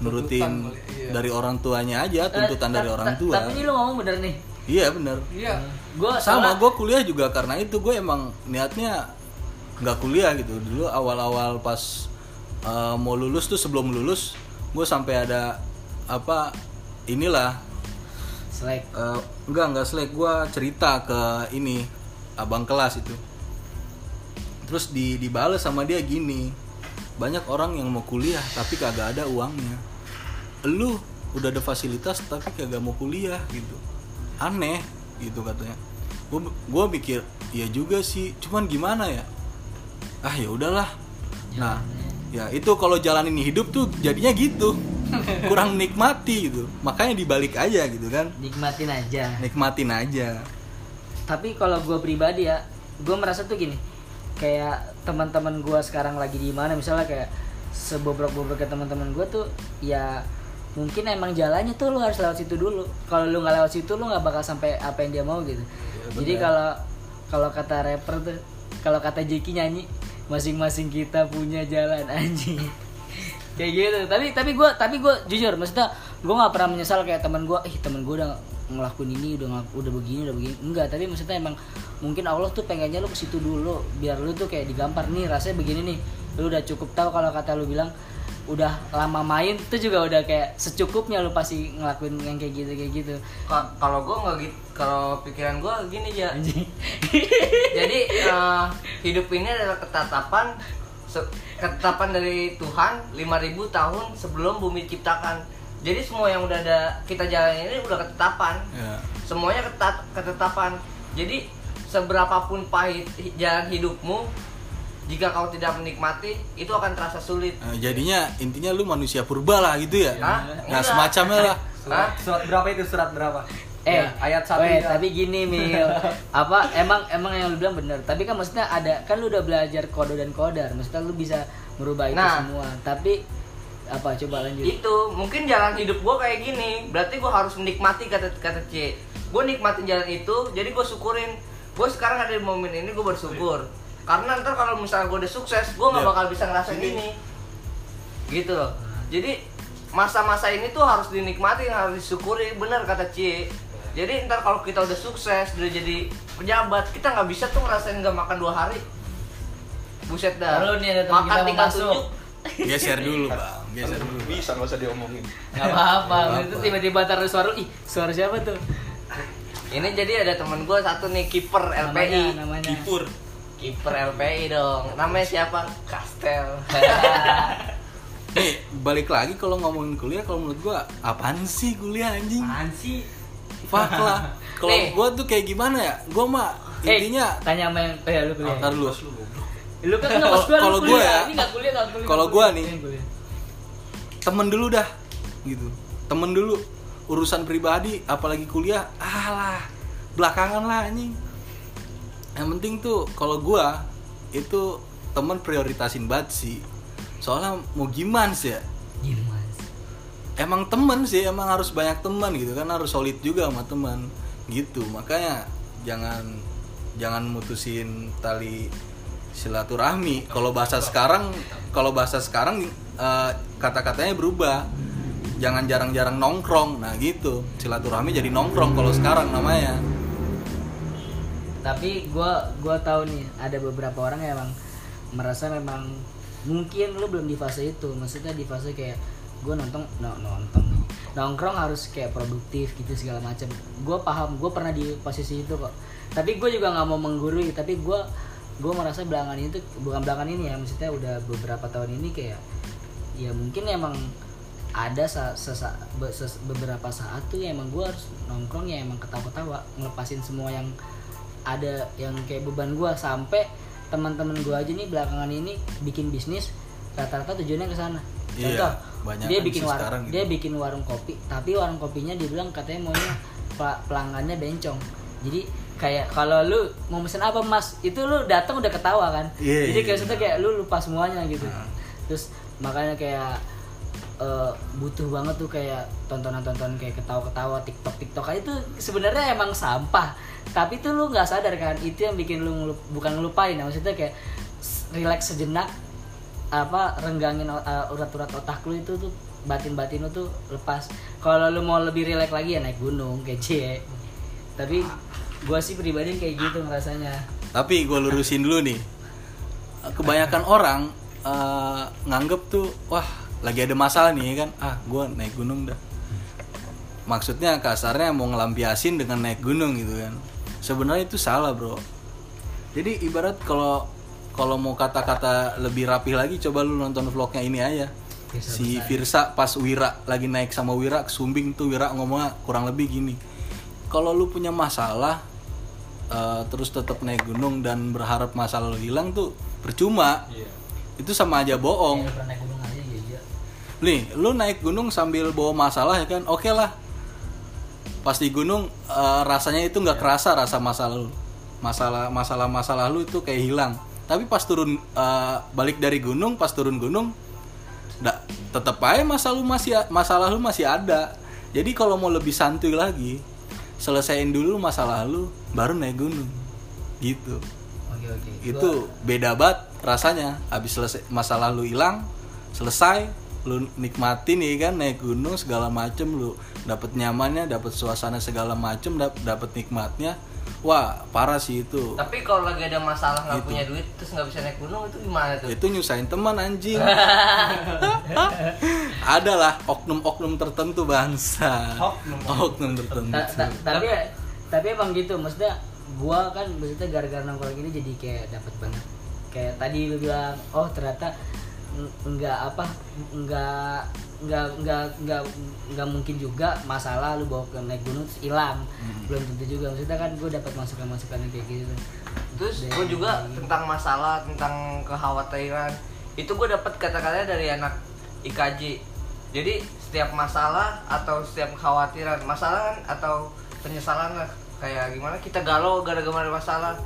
nurutin Tuntutan iya. dari orang tuanya aja tuntutan Eh, dari orang tua. Tapi ini lu ngomong bener nih. iya bener. Iya. Gua sama gue kuliah juga karena itu gue emang niatnya nggak kuliah gitu. Dulu awal-awal pas uh, mau lulus tuh sebelum lulus gue sampai ada apa inilah. Slack. Eh, enggak enggak selek gue cerita ke ini abang kelas itu. Terus di dibales sama dia gini banyak orang yang mau kuliah tapi kagak ada uangnya lu udah ada fasilitas tapi kagak mau kuliah gitu. Aneh gitu katanya. Gue gue pikir ya juga sih. Cuman gimana ya? Ah ya udahlah. Nah ya itu kalau jalanin hidup tuh jadinya gitu. Kurang nikmati gitu. Makanya dibalik aja gitu kan. Nikmatin aja. nikmatin aja. Tapi kalau gue pribadi ya, gue merasa tuh gini, kayak teman-teman gue sekarang lagi di mana, misalnya kayak sebobrok-bobroknya teman-teman gue tuh, ya mungkin emang jalannya tuh lu harus lewat situ dulu. Kalau lu nggak lewat situ, lu nggak bakal sampai apa yang dia mau gitu. Jadi kalau kalau kata rapper tuh, kalau kata Jeki nyanyi, masing-masing kita punya jalan anjing. kayak gitu. Tapi tapi gue tapi gue jujur, maksudnya gue nggak pernah menyesal kayak teman gue, ih teman gue udah ngelakuin ini udah ngelak- udah begini udah begini enggak tapi maksudnya emang mungkin Allah tuh pengennya lu ke situ dulu biar lu tuh kayak digampar nih rasanya begini nih lu udah cukup tahu kalau kata lu bilang udah lama main tuh juga udah kayak secukupnya lu pasti ngelakuin yang kayak gitu kayak gitu. Ka- kalau gue nggak gitu kalau pikiran gue gini aja jadi eh, hidup ini adalah ketetapan ketetapan dari Tuhan 5000 tahun sebelum bumi diciptakan. Jadi semua yang udah ada kita jalanin ini udah ketetapan. Ya. semuanya ketat ketetapan. Jadi seberapapun pahit hi- jalan hidupmu jika kau tidak menikmati itu akan terasa sulit Nah, jadinya intinya lu manusia purba lah gitu ya. Hah? Nah, Enggak. semacamnya lah. Hah? Surat berapa itu surat berapa? Eh, Ya, ayat satu weh, ya. tapi gini Mil, apa emang emang yang lu bilang bener. Tapi kan maksudnya ada kan lu udah belajar kode dan kodar, maksudnya lu bisa merubah itu Nah. semua. Tapi apa coba lanjut? itu mungkin jalan hidup gue kayak gini berarti gue harus menikmati kata kata C gue nikmatin jalan itu jadi gue syukurin gue sekarang ada di momen ini gue bersyukur karena ntar kalau misalnya gue udah sukses gue nggak Iya. bakal bisa ngerasain ini gitu loh jadi masa-masa ini tuh harus dinikmati harus disyukuri bener kata C jadi ntar kalau kita udah sukses udah jadi pejabat kita nggak bisa tuh ngerasain nggak makan dua hari buset dah Lalu nih ada makan tinggal masuk. tunjuk Geser dulu, Bang. Geser dulu. Bisa nggak usah diomongin. Gak apa-apa, Nggak itu tiba-tiba taruh suara, ih suara siapa tuh? Ini jadi ada temen gue satu nih kiper Namanya, LPI. namanya. Kipur. Kiper LPI dong. Namanya siapa? Kastel. Nih, balik lagi kalau ngomongin kuliah kalau menurut gua apaan sih kuliah anjing? Apaan sih? Fuck lah. Kalau Nih. gua tuh kayak gimana ya? Gua mah Eh, intinya tanya sama yang, eh lu kuliah. Ntar dulu. Lu kan nggak pas Kalau lu gua ya, ini nggak kuliah, nggak kuliah. kalau gua nih, temen dulu dah gitu temen dulu urusan pribadi apalagi kuliah alah belakangan lah anjing yang penting tuh kalau gua itu temen prioritasin banget sih. Soalnya mau gimana sih ya? Gimana? emang temen sih emang harus banyak teman gitu kan harus solid juga sama teman gitu makanya jangan jangan mutusin tali silaturahmi. Kalau bahasa sekarang kalau bahasa sekarang eh, kata-katanya berubah. Jangan jarang-jarang nongkrong. Nah gitu. Silaturahmi jadi nongkrong kalau sekarang namanya tapi gua gua tahu nih ada beberapa orang yang emang merasa memang mungkin lu belum di fase itu. Maksudnya di fase kayak gue nonton no, nonton. Nongkrong harus kayak produktif gitu segala macam gue paham gue pernah di posisi itu kok. Tapi gue juga nggak mau menggurui. Tapi gue gue merasa belakangan itu bukan belakangan ini ya maksudnya udah beberapa tahun ini kayak ya mungkin emang ada sa- sesa- be- ses- beberapa saat tuh ya emang gue harus nongkrong ya emang ketawa-ketawa ngelepasin semua yang ada yang kayak beban gue sampai teman-teman gue aja nih belakangan ini bikin bisnis rata-rata tujuannya ke sana Iya, contoh dia kan bikin warung gitu. dia bikin warung kopi tapi warung kopinya dia bilang katanya maunya pel- pelanggannya bencong jadi kayak kalau lu mau pesen apa mas itu lu datang udah ketawa kan Iya, jadi iya, kayak iya. maksudnya kayak lu lupa semuanya gitu Nah. terus makanya kayak eh, butuh banget tuh kayak tontonan-tontonan kayak ketawa-ketawa TikTok TikTok. Aja tuh sebenarnya emang sampah. Tapi tuh lu nggak sadar kan itu yang bikin lu ngelup- bukan ngelupain ya maksudnya kayak relax sejenak apa renggangin uh, urat-urat otak lu itu tuh batin-batin lu tuh lepas. Kalau lu mau lebih relax lagi ya naik gunung cie. Tapi gua sih pribadi kayak gitu ngerasanya. Tapi gue lurusin dulu nih. Kebanyakan orang eh, nganggep tuh, wah lagi ada masalah nih ya kan, ah gue naik gunung dah. Maksudnya kasarnya mau ngelampiasin dengan naik gunung gitu kan. Sebenarnya itu salah bro. Jadi ibarat kalau kalau mau kata-kata lebih rapi lagi, coba lu nonton vlognya ini aja. si Virsa pas Wira lagi naik sama Wira ke Sumbing tuh Wira ngomongnya kurang lebih gini. Kalau lu punya masalah, eh, terus tetap naik gunung dan berharap masalah lu hilang tuh percuma itu sama aja bohong Kayak nih lu naik gunung sambil bawa masalah ya kan? Oke lah. Pas di gunung eh, rasanya itu nggak kerasa rasa masalah lu masalah masalah masalah lu itu kayak hilang. Tapi pas turun eh, balik dari gunung pas turun gunung nggak tetap aja masalah lu masih masalah lu masih ada. Jadi kalau mau lebih santuy lagi selesaiin dulu masalah lu baru naik gunung. Gitu. Oke oke. Itu beda banget rasanya. Habis selesai masalah lu hilang selesai lu nikmatin nih kan naik gunung segala macem lu dapet nyamannya dapet suasana segala macem dap- dapet nikmatnya wah parah sih itu Tapi kalau lagi ada masalah nggak Gitu. punya duit terus nggak bisa naik gunung itu gimana tuh? itu nyusahin teman anjing adalah oknum-oknum tertentu bangsa Oknum. oknum tertentu Ta- ta- tapi tapi emang gitu maksudnya gua kan maksudnya gara-gara nongkrong ini jadi kayak dapat banget kayak tadi lu bilang oh ternyata nggak apa nggak nggak nggak nggak nggak mungkin juga masalah lu bawa ke naik gunung hilang. Belum tentu juga. Maksudnya kan gue dapat masukan-masukan yang kayak gitu Terus gue juga tentang masalah tentang kekhawatiran itu gue dapat kata-katanya dari anak IKJ. Jadi setiap masalah atau setiap kekhawatiran masalah kan atau penyesalan lah. Kayak gimana kita galau gara-gara masalah.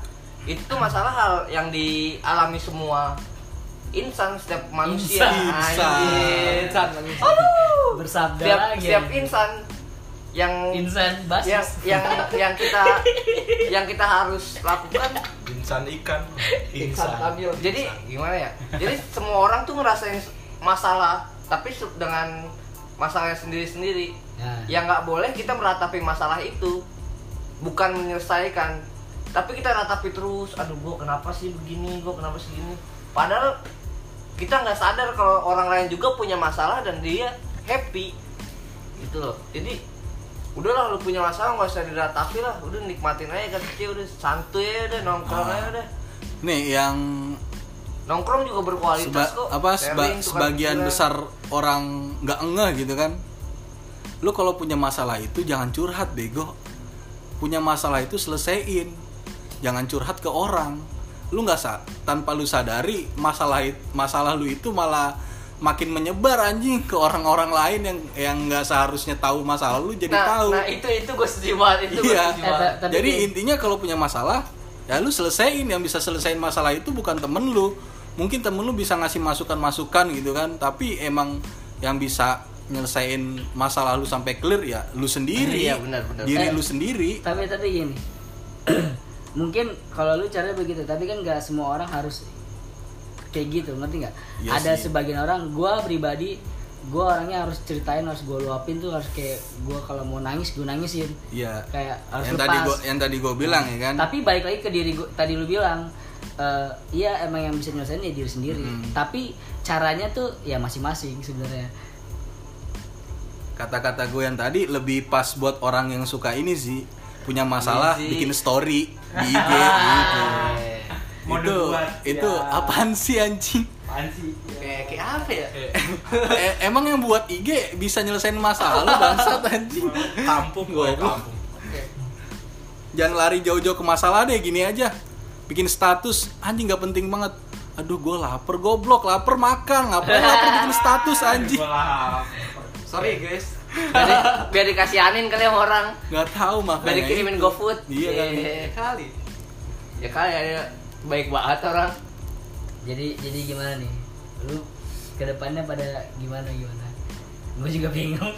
Itu masalah hal yang dialami semua insan setiap manusia. Insan. Insan, manusia. bersabda setiap lagi. setiap insan yang insan basis. yang yang yang kita yang kita harus lakukan. Insan ikan. Insan. Kamil. jadi gimana ya? Jadi semua orang tuh ngerasain masalah tapi dengan masalahnya sendiri-sendiri. Nah. yang nggak boleh kita meratapi masalah itu. Bukan menyelesaikan. Tapi kita ratapi terus. Aduh gua kenapa sih begini? Gua kenapa sih gini padahal kita nggak sadar kalau orang lain juga punya masalah dan dia happy. Gitu loh. Jadi udahlah lu punya masalah nggak usah diratapi lah. Udah nikmatin aja kan kecil udah santuy aja udah nongkrong aja udah nih yang nongkrong juga berkualitas seba- kok. apa seba- sebagian besar orang nggak ngeh gitu kan. Lu kalau punya masalah itu jangan curhat bego. Punya masalah itu selesaiin jangan curhat ke orang lu nggak sa tanpa lu sadari masalah masalah lu itu malah makin menyebar anjing ke orang-orang lain yang yang nggak seharusnya tahu masalah lu jadi nah, tahu nah itu itu gue setuju banget itu gue Iya. setuju Eh, tapi jadi gini. intinya kalau punya masalah ya lu selesaiin yang bisa selesaiin masalah itu bukan temen lu mungkin temen lu bisa ngasih masukan-masukan gitu kan tapi emang yang bisa nyelesain masalah lu sampai clear ya lu sendiri Iya, benar, benar. diri Eh, lu sendiri tapi tapi gini mungkin kalau lu caranya begitu tapi kan nggak semua orang harus kayak gitu ngerti nggak? Iya ada sebagian orang gua pribadi gua orangnya harus ceritain harus gue luapin tuh harus kayak gua kalau mau nangis gue nangisin. Iya. kayak harus yang lepas. tadi gua yang tadi gua bilang ya kan? Tapi balik lagi ke diri gua tadi lu bilang eh, iya emang yang bisa nyelesain ya diri sendiri. Hmm. tapi caranya tuh ya masing-masing sebenarnya. Kata-kata gue yang tadi lebih pas buat orang yang suka ini sih punya masalah Easy. bikin story di IG gitu Mode itu buat, itu ya. apaan sih anjing? Apaan sih? kayak kayak apa ya? Eh, emang yang buat IG bisa nyelesain masalah lu bangsat anjing? Kampung gue, kampung. jangan lari jauh-jauh ke masalah deh gini aja. Bikin status anjing nggak penting banget. Aduh gue lapar goblok. Lapar makan ngapain lapar bikin status anjing? Sorry guys. Biar, di- biar dikasihanin kali sama orang. Nggak tahu biar makanya dikirimin itu. GoFood. Iya kan? Eh, Kali. ya kali ya baik banget orang. Jadi jadi gimana nih? Lu ke depannya pada gimana gimana? Gue juga bingung.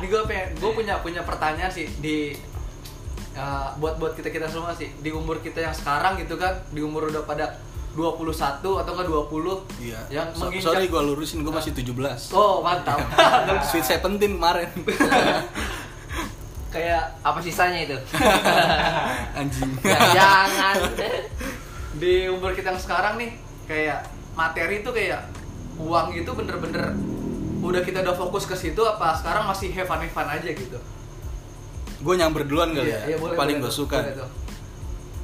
Ini gue pengen, gue punya punya pertanyaan sih. Di uh, buat buat kita kita semua sih. Di umur kita yang sekarang gitu kan di umur udah pada 21 atau ke 20 iya. yang So- menginjak sorry gue lurusin gue masih 17 Oh mantap. Sweet Seventeen kemarin. Kayak apa sisanya itu? Anjing. Ya, jangan. Di umur kita yang sekarang nih kayak materi itu kayak uang itu bener-bener udah kita udah fokus ke situ apa sekarang masih have fun have fun aja gitu? Gue nyamber duluan kali ya. Iya, boleh, paling gue suka. Boleh tuh.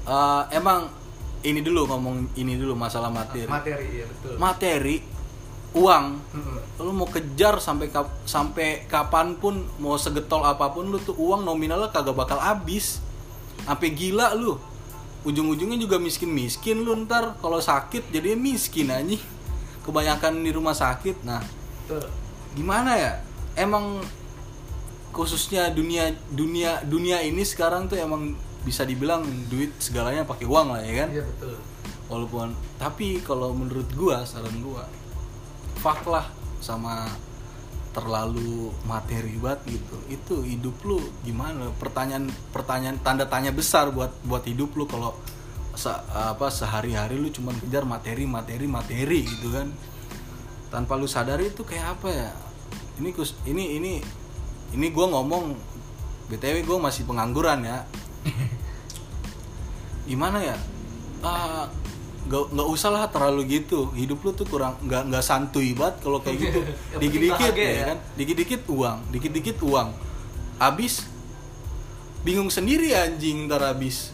Eh, emang ini dulu ngomong ini dulu masalah materi. Materi ya betul. Materi uang. Mm-mm. lu mau kejar sampai kap- sampai kapan pun mau segetol apa pun lu tuh uang nominalnya kagak bakal habis. Sampai gila lu. Ujung-ujungnya juga miskin-miskin lu ntar. Kalau sakit jadi miskin aja kebanyakan di rumah sakit nah. Betul. gimana ya? Emang khususnya dunia dunia dunia ini sekarang tuh emang bisa dibilang duit segalanya pakai uang lah ya kan? Iya betul. Walaupun tapi kalau menurut gua saran gua fuck lah sama terlalu materi banget gitu. Itu hidup lu gimana? Pertanyaan pertanyaan tanda tanya besar buat buat hidup lu kalau se- apa sehari-hari lu cuman kejar materi materi materi gitu kan. Tanpa lu sadari itu kayak apa ya? Ini kus ini ini ini gue ngomong btw gue masih pengangguran ya gimana ya? Ah, nggak nggak usah lah terlalu gitu. Hidup lu tuh kurang nggak nggak santuy banget kalau kayak gitu. Dikit dikit ya ya. kan? Dikit dikit uang dikit dikit uang. Habis bingung sendiri anjing ntar habis.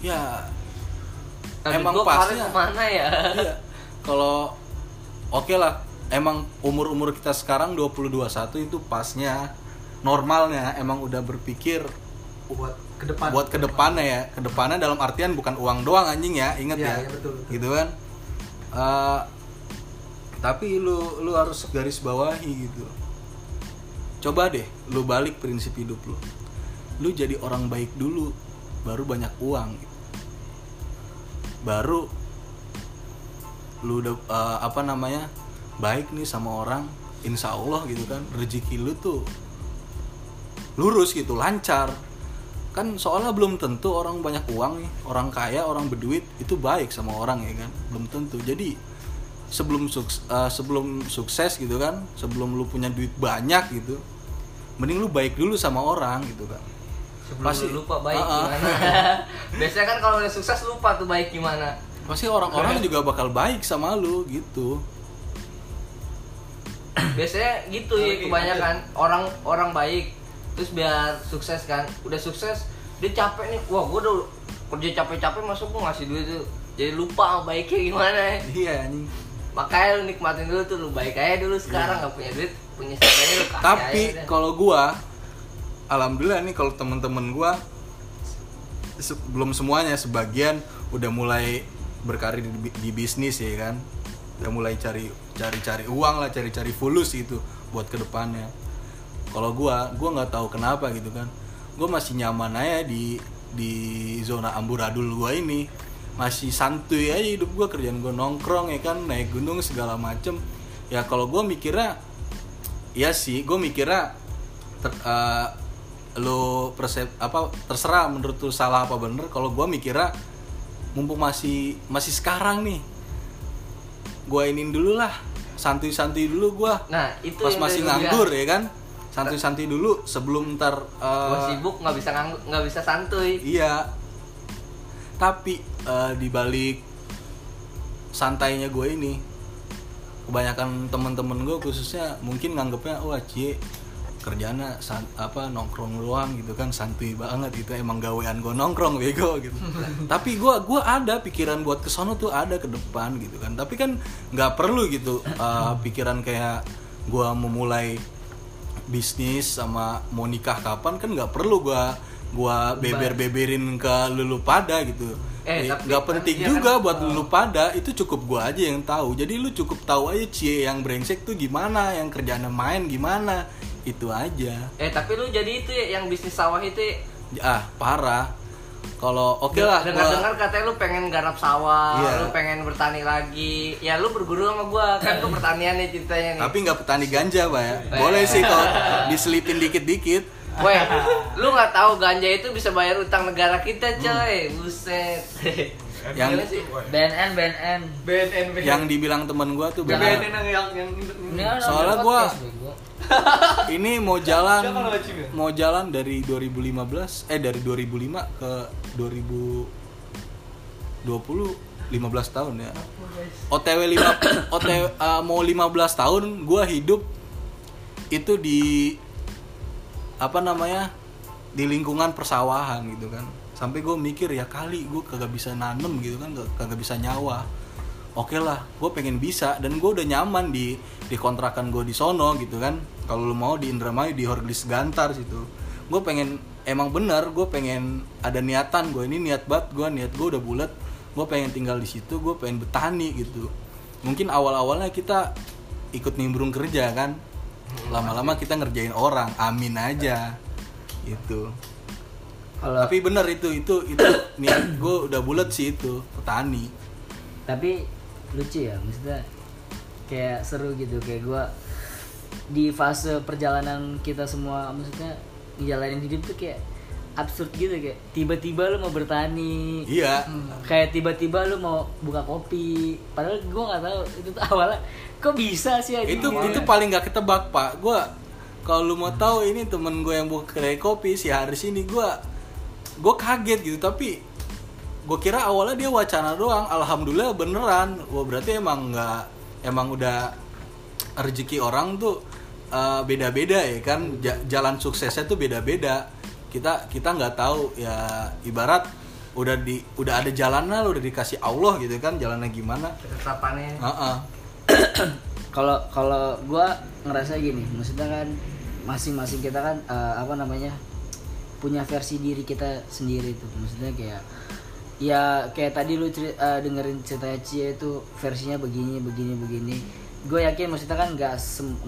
Ya Tapi emang pasnya ke mana ya? iya kalau oke lah. Emang umur umur kita sekarang 2021 itu pasnya normalnya. Emang udah berpikir buat ke depan. Buat ke depannya ya. Ke depannya dalam artian bukan uang doang anjing ya. Inget Iya, ya. iya, betul, betul. gitu kan? Eh, tapi lu lu harus garis bawahi gitu. Coba deh lu balik prinsip hidup lu. Lu jadi orang baik dulu baru banyak uang. Gitu. baru lu udah eh, apa namanya baik nih sama orang insya Allah gitu kan rezeki lu tuh lurus gitu lancar kan soalnya belum tentu orang banyak uang nih. Orang kaya orang berduit itu baik sama orang ya kan? Belum tentu. Jadi sebelum sukses sebelum sukses gitu kan sebelum lu punya duit banyak gitu mending lu baik dulu sama orang gitu kan. Sebelum Pasti- lu lupa baik Ah, ah. gimana. Biasanya kan kalau udah sukses lupa tuh baik gimana. pasti orang-orang juga bakal baik sama lu gitu. Biasanya gitu ya kebanyakan. orang orang baik terus biar sukses kan. Udah sukses dia capek nih. Wah, gua udah kerja capek-capek masuk gua ngasih duit tuh. Jadi lupa baiknya gimana. iya anjing Makanya lu nikmatin dulu tuh lu baik aja dulu sekarang nggak punya duit, punya siapanya lu kasih tapi kalau gua alhamdulillah nih kalau temen-temen gua se- belum semuanya sebagian udah mulai berkarir di, di bisnis ya kan udah mulai cari cari cari uang lah cari cari fulus gitu buat ke depannya kalau gua gua nggak tahu kenapa gitu kan. Gua masih nyaman aja di di zona amburadul gua ini. Masih santuy aja hidup gua kerjaan gua nongkrong ya kan naik gunung segala macem. Ya kalau gua mikirnya Iya sih, gue mikirnya ter, eh, lu persep apa terserah menurut lu salah apa bener. Kalau gue mikirnya mumpung masih masih sekarang nih, gue inin dulu lah, santuy-santuy dulu gue. Nah, itu pas masih nganggur ya kan, santuy-santuy dulu sebelum ntar. eh, Gua sibuk nggak bisa nggak bisa santuy. Iya. Tapi eh, di balik santainya gue ini, kebanyakan temen-temen gue khususnya mungkin nganggepnya wah cie kerjanya san- apa nongkrong doang gitu kan santuy banget itu emang gawean gue nongkrong bego gitu tapi gue gua ada pikiran buat kesono tuh ada ke depan gitu kan tapi kan nggak perlu gitu eh, pikiran kayak gue memulai bisnis sama mau nikah kapan kan nggak perlu gua gua beber beberin ke lulu pada gitu. Eh, Eh, tapi nggak kan penting dia juga kan, buat lulu pada itu cukup gua aja yang tahu. Jadi lu cukup tahu aja cie yang brengsek tuh gimana yang kerjaan main gimana itu aja. Eh tapi lu jadi itu ya yang bisnis sawah itu ya. ah parah kalau oke lah dengar gua- dengar katanya lu pengen garap sawah, Iya. lu pengen bertani lagi. Ya lu berguru sama gua kan gua pertanian nih ceritanya nih. tapi nggak petani ganja pak ya boleh sih kalau diselipin dikit-dikit Weh, lu nggak tahu ganja itu bisa bayar utang negara kita coy, buset. Yang-? BNN BNN BNN yang dibilang temen gua tuh BNN benar. yang yang, Soalnya gua-. Ini mau jalan mau jalan dari 2015 eh dari 2005 ke 2020 15 tahun ya. OTW 5 OTW uh, mau 15 tahun gua hidup itu di apa namanya di lingkungan persawahan gitu kan. Sampai gue mikir ya kali gue kagak bisa nanem gitu kan kag- kagak bisa nyawa. Oke lah gue pengen bisa dan gue udah nyaman di di kontrakan gue di sono gitu kan kalau lu mau di Indramayu di Horglis Gantar situ. Gue pengen emang bener gue pengen ada niatan gue ini niat banget gue niat gue udah bulat. Gue pengen tinggal di situ gue pengen betani gitu. Mungkin awal awalnya kita ikut nimbrung kerja kan. Lama-lama kita ngerjain orang amin aja gitu. Kalau tapi bener itu itu itu niat gue udah bulat sih itu petani. Tapi lucu ya maksudnya kayak seru gitu. Kayak gua di fase perjalanan kita semua maksudnya ngejalanin hidup tuh kayak absurd gitu kayak tiba-tiba lu mau bertani. Iya. Kayak tiba-tiba lu mau buka kopi. Padahal gue nggak tahu itu tuh awalnya kok bisa sih anjing? itu Gitu. itu paling nggak ketebak pak. Gue kalau lu mau tahu ini temen gue yang buka kedai kopi si Haris ini gue gue kaget gitu. Tapi gue kira awalnya dia wacana doang. Alhamdulillah beneran. Wah berarti emang nggak emang udah rezeki orang tuh eh, beda-beda ya kan. Ja- jalan suksesnya tuh beda-beda. Kita kita nggak tahu ya ibarat udah di udah ada jalannya udah dikasih Allah gitu kan jalannya gimana. Ketetapannya. Heeh. kalau kalau gue ngerasa gini maksudnya kan masing-masing kita kan eh, apa namanya punya versi diri kita sendiri tuh. Maksudnya kayak ya kayak tadi lu ceri- eh, dengerin cerita Cia itu versinya begini begini begini gue yakin maksudnya kan nggak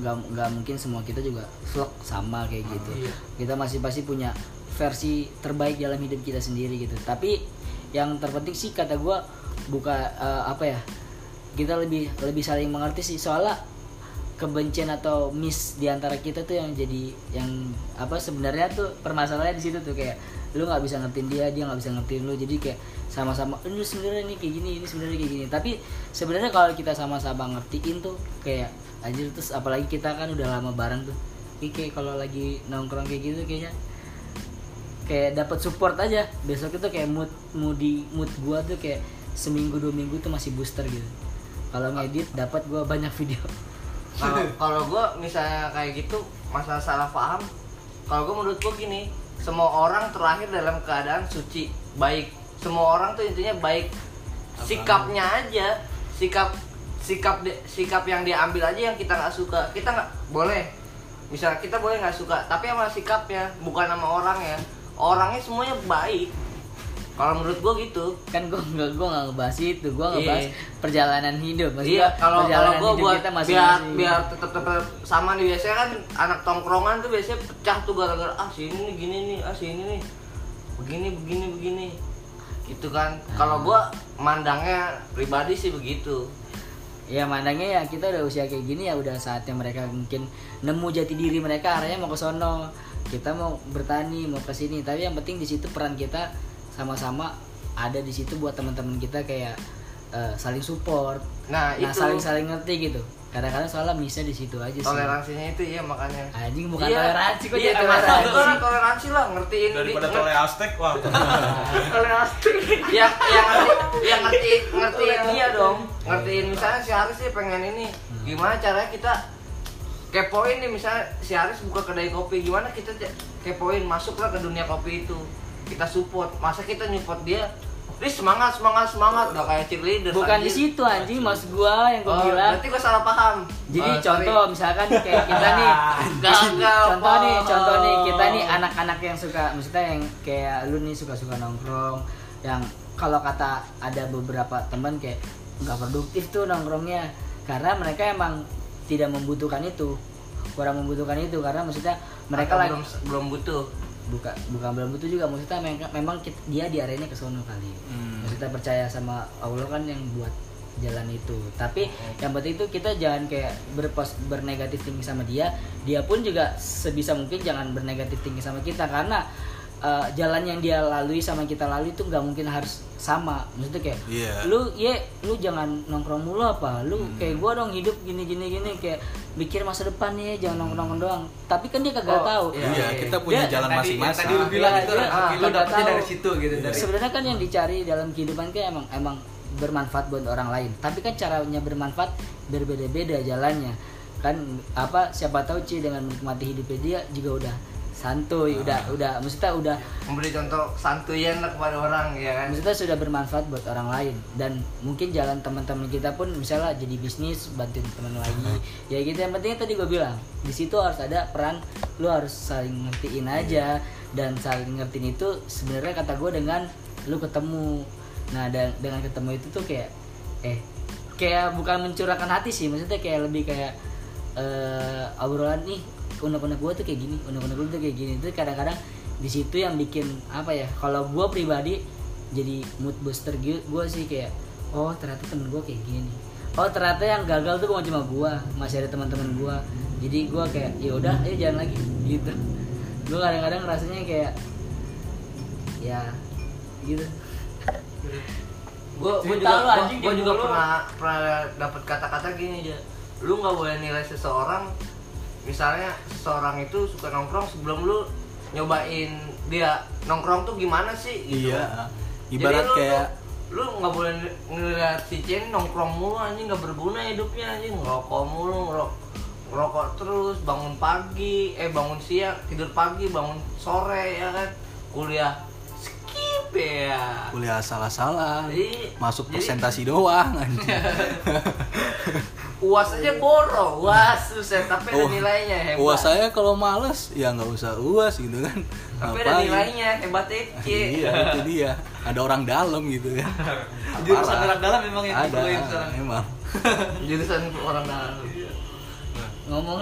nggak nggak mungkin semua kita juga vlog sama kayak gitu. Kita masih pasti punya versi terbaik dalam hidup kita sendiri gitu. Tapi yang terpenting sih kata gue buka eh, apa ya kita lebih lebih saling mengerti sih. Soalnya kebencian atau miss di antara kita tuh yang jadi yang apa sebenarnya tuh permasalahannya di situ tuh. Kayak lu nggak bisa ngertiin dia dia nggak bisa ngertiin lu. Jadi kayak sama-sama ini sebenarnya ini kayak gini ini sebenarnya kayak gini. Tapi sebenarnya kalau kita sama-sama ngertiin tuh kayak anjir terus apalagi kita kan udah lama bareng tuh. Ini kayak kalau lagi nongkrong kayak gitu kayaknya kayak dapat support aja. Besok itu kayak mood moodi mood gua tuh kayak seminggu dua minggu tuh masih booster gitu. Kalau ngedit dapat gua banyak video. Kalau kalau gue misalnya kayak gitu masalah salah paham kalau gue menurut gue gini semua orang terlahir dalam keadaan suci baik semua orang tuh intinya baik sikapnya aja. Sikap sikap di- sikap yang diambil aja yang kita nggak suka. Kita nggak boleh. Misalnya kita boleh nggak suka tapi sama sikapnya bukan sama orang ya. Orangnya semuanya baik. Kalau menurut gue gitu. Kan gua nggak gua nggak ngebahas itu. Gua ngebahas Iya. perjalanan hidup. Maksudnya Iya, kalau kalau perjalanan gue hidup buat kita biar masing-masing. biar tetap tetap sama nih. Biasanya kan anak tongkrongan tuh biasanya pecah tuh gara-gara ah si ini nih gini nih ah si ini nih. Begini begini begini gitu kan kalau gua mandangnya pribadi sih begitu. Ya mandangnya ya kita udah usia kayak gini ya udah saatnya mereka mungkin nemu jati diri mereka arahnya mau ke sono. Kita mau bertani mau ke sini. Tapi yang penting di situ peran kita sama-sama ada di situ buat teman-teman kita kayak eh, saling support. Nah, nah itu. saling saling ngerti gitu kadang-kadang soalnya misalnya di situ aja sih. Toleransinya itu ya makanya. Anjing bukan Iya, toleransi kok iya, toleransi. toleransi toleransi lah ngertiin Daripada di- tole Aztek, wah. ya yang ngerti yang ngerti ngertiin dia dong. Ngertiin misalnya si Haris sih pengen ini gimana caranya kita kepoin nih misalnya si Haris buka kedai kopi gimana kita kepoin masuklah ke dunia kopi itu. Kita support masa kita nyupport dia Riz semangat semangat semangat. Udah kayak cheerleader bukan di situ anjing maksud gua yang gua oh, bilang. berarti gua salah paham. Jadi Oh, contoh misalkan kayak kita nih enggak, contoh nih contoh nih kita nih anak-anak yang suka maksudnya yang kayak lu nih suka-suka nongkrong yang kalau kata ada beberapa teman kayak nggak produktif tuh nongkrongnya karena mereka emang tidak membutuhkan itu. Kurang membutuhkan itu karena maksudnya mereka Atau lagi belum belum butuh bukan bukan belum butuh juga. Maksudnya memang, memang kit- dia di arenanya ke sono kali. Maksudnya percaya sama Allah kan yang buat jalan itu. Tapi yang penting itu kita jangan kayak berpos bernegatif tinggi sama dia. Dia pun juga sebisa mungkin jangan bernegatif tinggi sama kita. Karena eh, jalan yang dia lalui sama kita lalui itu nggak mungkin harus sama. Maksudnya kayak Iya. lu ye lu jangan nongkrong mulu apa. Lu kayak gua dong hidup gini gini gini. Kayak mikir masa depan nih jangan nongkrong nongkrong doang tapi kan dia kagak Oh, tahu iya. Iya, kita punya Dia- jalan Tadi- masing-masing. Tadi lu bilang Iya, itu iya. rezeki Ah, lu dapetnya dari situ gitu dari sebenarnya kan yang dicari dalam kehidupan kan emang emang bermanfaat buat orang lain tapi kan caranya bermanfaat berbeda-beda jalannya kan apa siapa tahu Ci dengan menikmati hidupnya dia juga udah santuy udah udah. Maksudnya udah memberi contoh santuyan lah kepada orang ya kan? Maksudnya sudah bermanfaat buat orang lain. Dan mungkin jalan teman-teman kita pun misalnya jadi bisnis bantuin teman lagi. Ya gitu yang penting tadi gue bilang di situ harus ada peran lu harus saling ngertiin aja. Dan saling ngertiin itu sebenarnya kata gue dengan lu ketemu. Nah dan dengan ketemu itu tuh kayak eh kayak bukan mencurahkan hati sih. Maksudnya kayak lebih kayak eh obrolan nih unek-unek gue tuh kayak gini unek-unek gue tuh kayak gini. Itu kadang-kadang di situ yang bikin apa ya kalau gue pribadi jadi mood booster gue sih kayak oh ternyata temen gue kayak gini oh ternyata yang gagal tuh bukan cuma gue masih ada teman-teman gue jadi gue kayak ya udah ayo jalan lagi gitu. Gue kadang-kadang rasanya kayak ya gitu. Gue gue juga dia juga pernah pernah dapat kata-kata gini aja lu nggak boleh nilai seseorang misalnya seseorang itu suka nongkrong sebelum lu nyobain dia nongkrong tuh gimana sih gitu. Iya. Jadi Ibarat lu- kayak lu nggak boleh ngeliat si Chen nongkrong mulu anjing nggak berguna hidupnya anjing ngerokok mulu ngerokok ngerokok terus bangun pagi eh bangun siang tidur pagi bangun sore ya kan kuliah skip ya kuliah salah-salah. Jadi- Masuk jadi- presentasi doang anjing. uas aja boro uas susah tapi ada Oh, nilainya hebat Uas saya kalau males ya nggak usah uas gitu kan. tapi ada nilainya hebat FC Iya itu dia. Ada orang dalam gitu kan. Jurusan orang dalam memang yang Ada dikeluarin sekarang. emang. jurusan orang dalam ngomong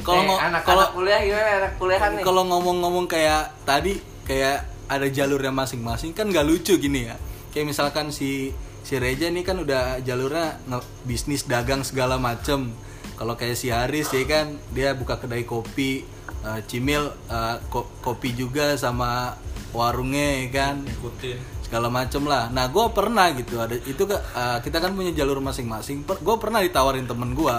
Kalau Eh, anak kalau kuliah gimana anak kuliahan nih kalau ngomong-ngomong kayak tadi kayak ada jalurnya masing-masing kan nggak lucu gini ya kayak misalkan si si Reja nih kan udah jalurnya bisnis dagang segala macem kalau kayak si Haris ya kan dia buka kedai kopi eh, Cimil eh, ko- kopi juga sama warungnya ya kan ikutin segala macem lah. Nah, gue pernah gitu ada itu uh, kita kan punya jalur masing-masing. gue pernah ditawarin temen gue,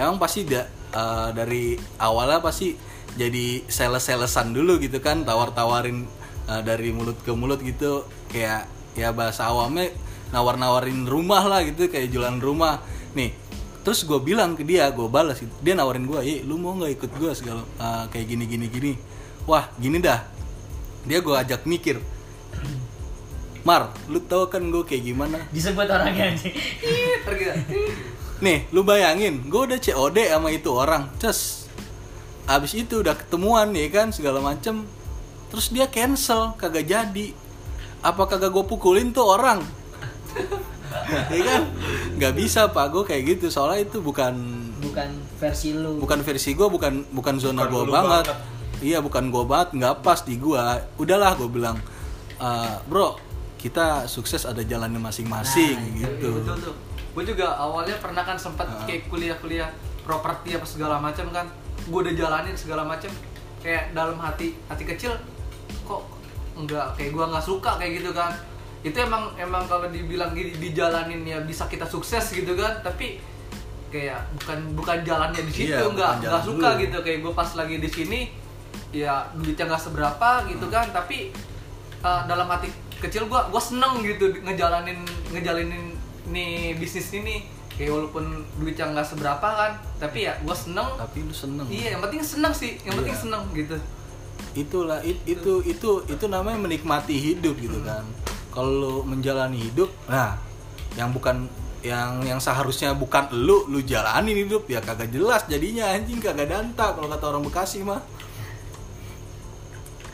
emang pasti da, uh, dari awalnya pasti jadi sales-salesan dulu gitu kan, tawar-tawarin uh, dari mulut ke mulut gitu, kayak ya bahasa awamnya nawar-nawarin rumah lah gitu, kayak jualan rumah. Nih, terus gue bilang ke dia, gue balas gitu. Dia nawarin gue, "Eh, lu mau nggak ikut gue segala uh, kayak gini gini gini." Wah, gini dah. Dia gue ajak mikir, Mar, lu tau kan gue kayak gimana? disebut orangnya Pergi dah. Nih, lu bayangin, gue udah COD sama itu orang, ces. Abis itu udah ketemuan nih kan segala macem, terus dia cancel, kagak jadi. Apa kagak gue pukulin tuh orang? Ya kan? Gak bisa pak, gue kayak gitu. Soalnya itu bukan bukan versi lu bukan versi gue, bukan bukan zona gue banget. banget. Iya, bukan gue banget, nggak pas di gue. Udahlah, gue bilang, "Eh, bro, kita sukses ada jalannya masing-masing Nah, gitu. Betul tuh. Gue juga awalnya pernah kan sempat kayak kuliah-kuliah properti apa segala macam kan. Gue udah jalanin segala macam. Kayak dalam hati hati kecil kok enggak kayak gue nggak suka kayak gitu kan. Itu emang emang kalau dibilang gini dijalanin ya bisa kita sukses gitu kan. Tapi kayak bukan bukan jalannya di situ Iya, nggak nggak suka dulu. gitu kayak gue pas lagi di sini ya duitnya nggak seberapa gitu kan tapi uh, dalam hati kecil gua gua seneng gitu ngejalanin ngejalanin nih bisnis ini kayak walaupun duitnya nggak seberapa kan tapi ya gua seneng Tapi lu seneng. iya yang penting seneng sih yang penting Iya. seneng gitu itulah it- itu itu itu namanya menikmati hidup gitu kan kalau lu menjalani hidup nah yang bukan yang yang seharusnya bukan lu lu jalanin hidup. Ya kagak jelas jadinya anjing kagak danta kalau kata orang Bekasi mah.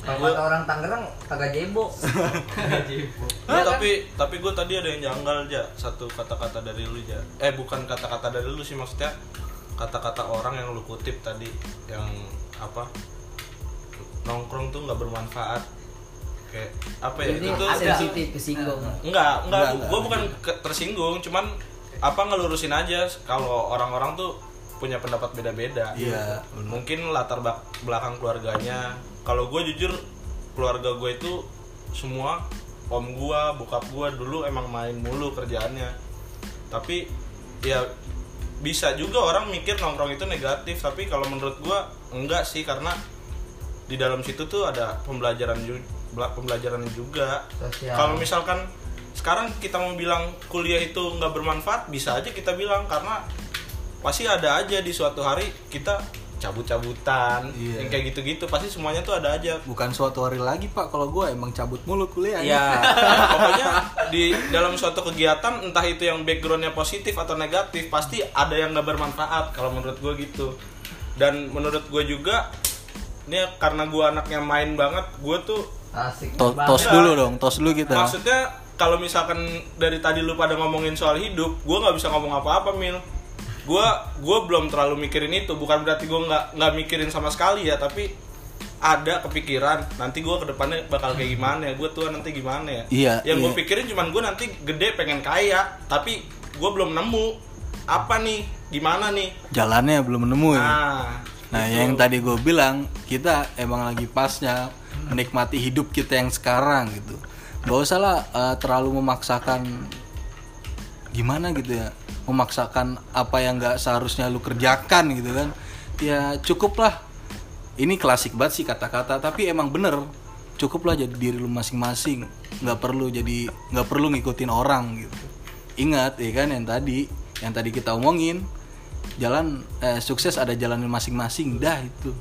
Kalau kata orang Tangerang kagak jebo. Ya, tapi tapi gue tadi ada yang janggal aja satu kata-kata dari lu ya eh bukan kata-kata dari lu sih maksudnya kata-kata orang yang lu kutip tadi yang apa nongkrong tuh nggak bermanfaat kayak apa ya ini itu tuh sensitif kesinggung. Enggak Enggak, enggak enggak. gue bukan ke- tersinggung cuman apa ngelurusin aja. Kalau orang-orang tuh punya pendapat beda-beda. Iya, mungkin latar bak- belakang keluarganya. Kalau gue jujur keluarga gue itu semua om gue bokap gue dulu emang main mulu kerjaannya. Tapi ya bisa juga orang mikir nongkrong itu negatif. Tapi kalau menurut gue enggak sih karena di dalam situ tuh ada pembelajaran pembelajaran juga. Kalau misalkan sekarang kita mau bilang kuliah itu nggak bermanfaat bisa aja kita bilang karena pasti ada aja di suatu hari kita cabut-cabutan Iya. yang kayak gitu-gitu. Pasti semuanya tuh ada aja. Bukan suatu hari lagi pak. Kalau gue emang cabut mulu kuliah ya pokoknya di dalam suatu kegiatan entah itu yang backgroundnya positif atau negatif pasti ada yang nggak bermanfaat kalau menurut gue gitu. Dan menurut gue juga ini karena gue anaknya main banget gue tuh asik. To- banget. tos dulu dong tos dulu kita. Maksudnya kalau misalkan dari tadi lu pada ngomongin soal hidup gue nggak bisa ngomong apa-apa mil. Gue gue belum terlalu mikirin itu. Bukan berarti gue nggak nggak mikirin sama sekali ya tapi ada kepikiran nanti gue ke depannya bakal kayak gimana ya? Gue tua nanti gimana ya? Iya, yang gue iya. pikirin cuman gue nanti gede pengen kaya tapi gue belum nemu. Apa nih? Gimana nih? Jalannya belum nemu ya? Nah Nah, yang tadi gue bilang, kita emang lagi pasnya menikmati hidup kita yang sekarang gitu. Gak usah lah eh, terlalu memaksakan gimana gitu ya, memaksakan apa yang gak seharusnya lu kerjakan gitu kan. Ya cukup lah. Ini klasik banget sih kata-kata, tapi emang bener cukup lah jadi diri lu masing-masing. Nggak perlu jadi nggak perlu ngikutin orang gitu. Ingat ya kan yang tadi, yang tadi kita omongin, jalan eh, sukses ada jalan masing-masing dah itu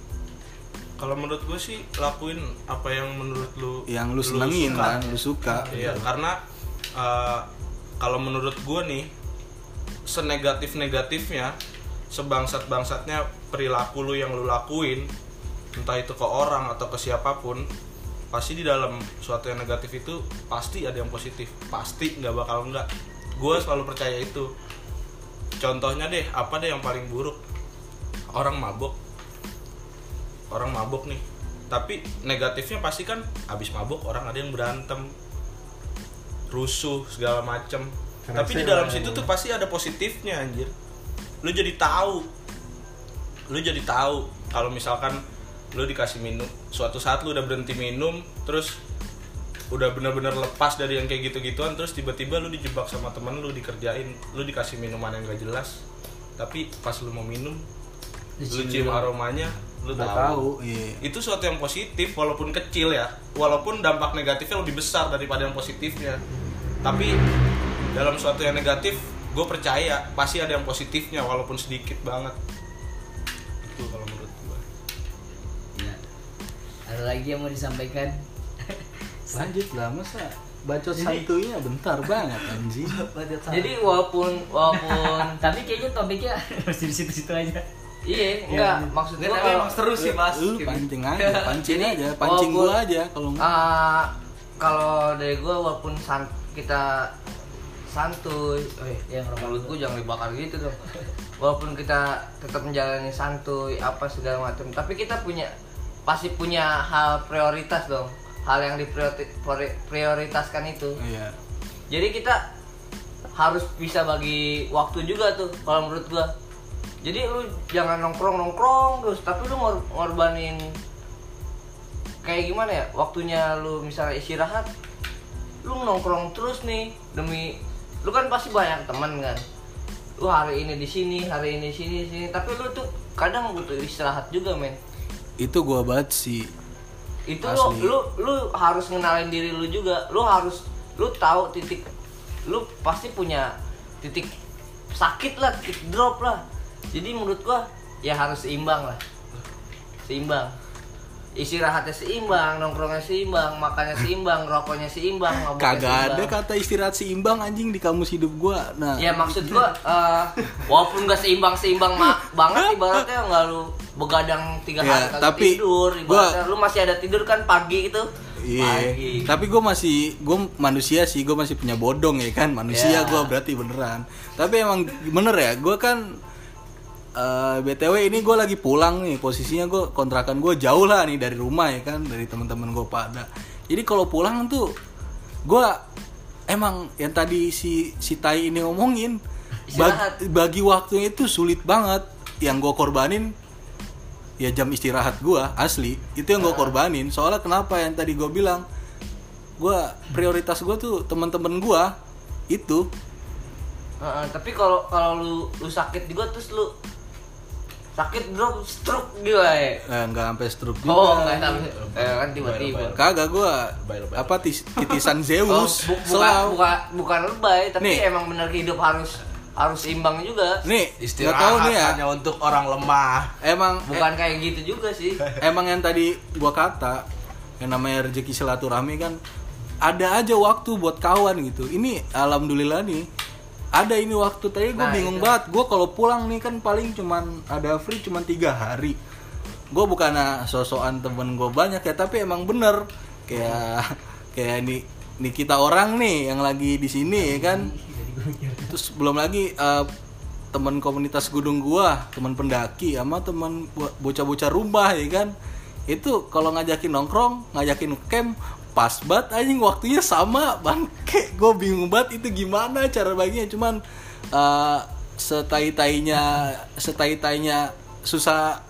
Kalau menurut gue sih lakuin apa yang menurut lu yang lu senengin suka. kan lu suka Iya, karena uh, kalau menurut gue nih senegatif negatifnya, sebangsat bangsatnya perilaku lu yang lu lakuin, entah itu ke orang atau ke siapa pun, pasti di dalam suatu yang negatif itu pasti ada yang positif, pasti nggak bakal enggak. Gue selalu percaya itu. Contohnya deh, apa deh yang paling buruk? Orang mabuk, orang mabuk nih. Tapi negatifnya pasti kan abis mabuk orang ada yang berantem, rusuh segala macem. Tapi di dalam situ tuh pasti ada positifnya anjir. Lu jadi tahu. Lu jadi tahu kalau misalkan lu dikasih minum suatu saat lu udah berhenti minum terus udah bener-bener lepas dari yang kayak gitu-gituan terus tiba-tiba lu dijebak sama temen lu dikerjain. Lu dikasih minuman yang gak jelas. Tapi pas lu mau minum lu cium aromanya lu udah tahu. tahu iya. Itu suatu yang positif walaupun kecil ya. Walaupun dampak negatifnya lebih besar daripada yang positifnya. Tapi dalam suatu yang negatif gue percaya pasti ada yang positifnya walaupun sedikit banget. Itu kalau menurut gue Ya. Ada lagi yang mau disampaikan? lanjut lah masa bacot santuinya bentar banget anjing. Jadi walaupun walaupun Tapi kayaknya topiknya masih di situ-situ aja. Iya enggak maksud Nggak, gua tapi kalau emang seru sih mas lu pancing aja pancing aja pancing gua aja kalau Ah, kalau dari gue walaupun san- kita santuy, eh, Yang mulut gue jangan dibakar gitu dong. Walaupun kita tetap menjalani santuy apa segala macam, tapi kita punya pasti punya hal prioritas dong, hal yang diprioritaskan itu. iya Jadi kita harus bisa bagi waktu juga tuh kalau menurut gua. Jadi lu jangan nongkrong nongkrong terus, tapi lu ngor ngorbanin kayak gimana ya? Waktunya lu misalnya istirahat, lu nongkrong terus nih demi lu kan pasti banyak teman kan. Lu hari ini di sini, hari ini di sini, di sini, tapi lu tuh kadang butuh istirahat juga, men. itu gua banget sih Itu Asli. lu, lu lu harus ngenalin diri lu juga. Lu harus lu tahu titik lu pasti punya titik sakit lah, titik drop lah. Jadi menurut gua ya harus seimbang lah. Seimbang. Istirahatnya seimbang, nongkrongnya seimbang, makannya seimbang, rokoknya seimbang, kagak ada kata istirahat seimbang anjing di kamus hidup gua nah Ya maksud gua eh, walaupun gak seimbang seimbang ma- banget ibaratnya nggak lu begadang tiga Ya, hari kagak tapi tidur gua- ibaratnya lu masih ada tidur kan pagi itu Iya, pagi tapi gue masih gue manusia sih, gue masih punya bodong ya kan, manusia Ya. gue berarti beneran. Tapi emang bener ya, gue kan eh, btw ini gue lagi pulang nih, posisinya gue kontrakan gue jauh lah nih dari rumah ya kan, dari teman-teman gue pada. Jadi kalau pulang tuh, gue emang yang tadi si si Tai ini ngomongin, bagi, bagi waktunya itu sulit banget. Yang gue korbanin ya jam istirahat gua asli. Itu yang gue korbanin. Soalnya kenapa yang tadi gue bilang gua prioritas gua tuh teman-teman gua itu. Heeh, tapi kalau kalau lu lu sakit juga terus lu sakit drop stroke juga ya. Eh, nggak sampai stroke juga. Oh nggak sampai eh, kan tiba-tiba. kagak gua apa tis- titisan Oh, Zeus bu- bukan, Selalu. bukan bukan lebay tapi Nih. emang bener hidup harus harus imbang juga. Nih istirahat tahu nih ya. Hanya untuk orang lemah. Emang bukan kayak gitu juga sih. emang yang tadi gua kata yang namanya rezeki silaturahmi kan ada aja waktu buat kawan gitu. Ini alhamdulillah nih ada ini waktu tadi gue Nah, bingung itu. banget. Gue kalau pulang nih kan paling cuman ada free cuman tiga hari. Gue bukan sosokan temen gue banyak ya tapi emang bener. Kayak kayak nih nih kita orang nih yang lagi di sini ya kan? Terus belum lagi eh, teman komunitas gunung gua teman pendaki sama teman bo- bocah-bocah rumah ya kan? Itu kalau ngajakin nongkrong ngajakin camp pas banget anjing waktunya sama bangke gue bingung banget itu gimana cara baginya cuman eh, setai-tainya setai-tainya susah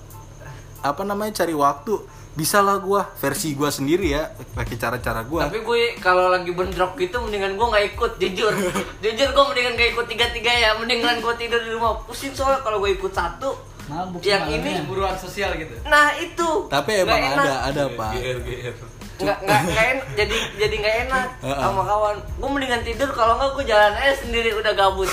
apa namanya cari waktu bisa lah gua versi gua sendiri ya pakai cara-cara gua Tapi gue kalau lagi bentrok gitu mendingan gue nggak ikut jujur. jujur gue mendingan gak ikut tiga tiga ya. Mendingan gue tidur di rumah. Pusing soalnya kalau gue ikut satu. Mabuk yang ini Cemburuan sosial gitu. Nah itu. tapi emang ada ada pak GR GR nggak nggak nggak enak jadi jadi nggak enak sama kawan gue mendingan tidur kalau nggak gue jalan aja sendiri udah gabut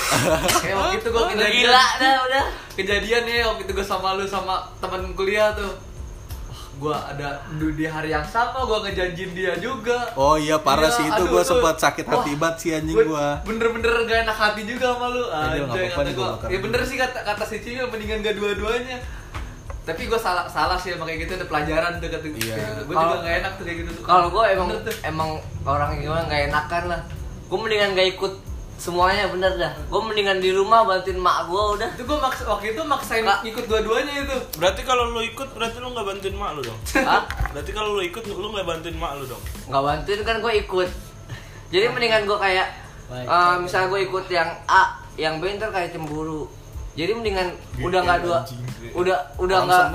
Kayak waktu itu gue udah kejadian. gila dah udah Kejadian ya waktu itu gue sama lu sama temen kuliah tuh. Gua ada di hari yang sama gua ngejanjin dia juga. oh iya parah Iya, sih itu aduh, gua tuh. sempat sakit hati Wah, banget sih anjing gua gua Bener-bener gak enak hati juga sama lu. Apa-apa kata Ya bener sih kata kata si Cimil mendingan gak dua-duanya. Tapi gue salah salah sih emang kayak gitu ada pelajaran tuh kata Iya. Gue juga gak enak tuh kayak gitu. tuh. kalau gue emang tuh. emang orang gimana nggak enakan lah gue mendingan gak ikut semuanya bener dah gue mendingan di rumah bantuin mak gue udah itu gue maks waktu itu maksain Kak. ikut dua-duanya itu. berarti kalau lu ikut berarti lu nggak bantuin mak lu dong Hah? berarti kalau lu ikut lu nggak bantuin mak lu dong nggak bantuin kan gue ikut jadi mendingan gue kayak Baik, eh, misalnya gue ikut yang A yang B ntar kayak cemburu jadi mendingan udah nggak dua udah udah nggak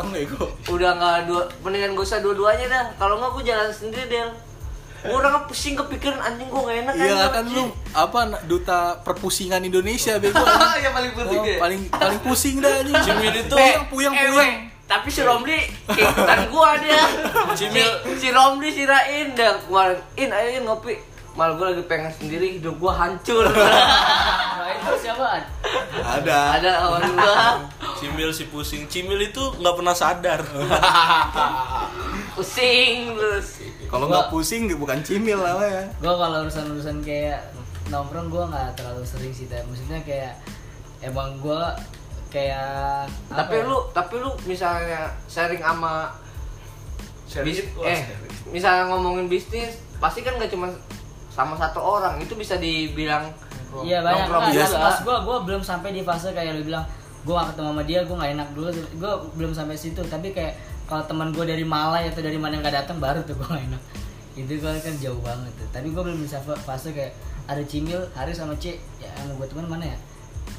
udah nggak dua mendingan gue usah dua-duanya dah. Kalau nggak gue jalan sendiri del. Gue orang pusing kepikiran anjing gue gak enak iya kan lu apa duta perpusingan Indonesia bego. Yang paling penting Oh, paling paling pusing dah anjing. Cimil itu Eh, puyeng eh, puyeng weh, tapi si Romli ikutan gua dia. Cimil. Si, si Romli si Rain dah kemarin. In ayo In, ngopi. Mal gua lagi pengen sendiri hidup gua hancur. Nah, itu siapaan? ada Ada kawan gua Cimil si pusing Cimil itu nggak pernah sadar pusing terus. kalau nggak pusing bukan cimil lah ya Gue kalau urusan-urusan kayak nongkrong gue nggak terlalu sering sih, tapi maksudnya kayak emang gue kayak Tapi ya? lu tapi lu misalnya sharing sama bis, Wah, eh misalnya ngomongin bisnis pasti kan gak cuma sama satu orang itu bisa dibilang Iya banyak nongkrong kan. juga. Pas gue gue belum sampai di fase kayak lu bilang gue gak ketemu sama dia gue gak enak dulu gue belum sampai situ. Tapi kayak kalau teman gue dari Malai atau dari mana yang gak datang baru tuh gue gak enak. Itu gue kan jauh banget tuh. Tapi gue belum bisa fa- fase kayak ada Cimil Haris sama C. Ya yang gue teman mana ya?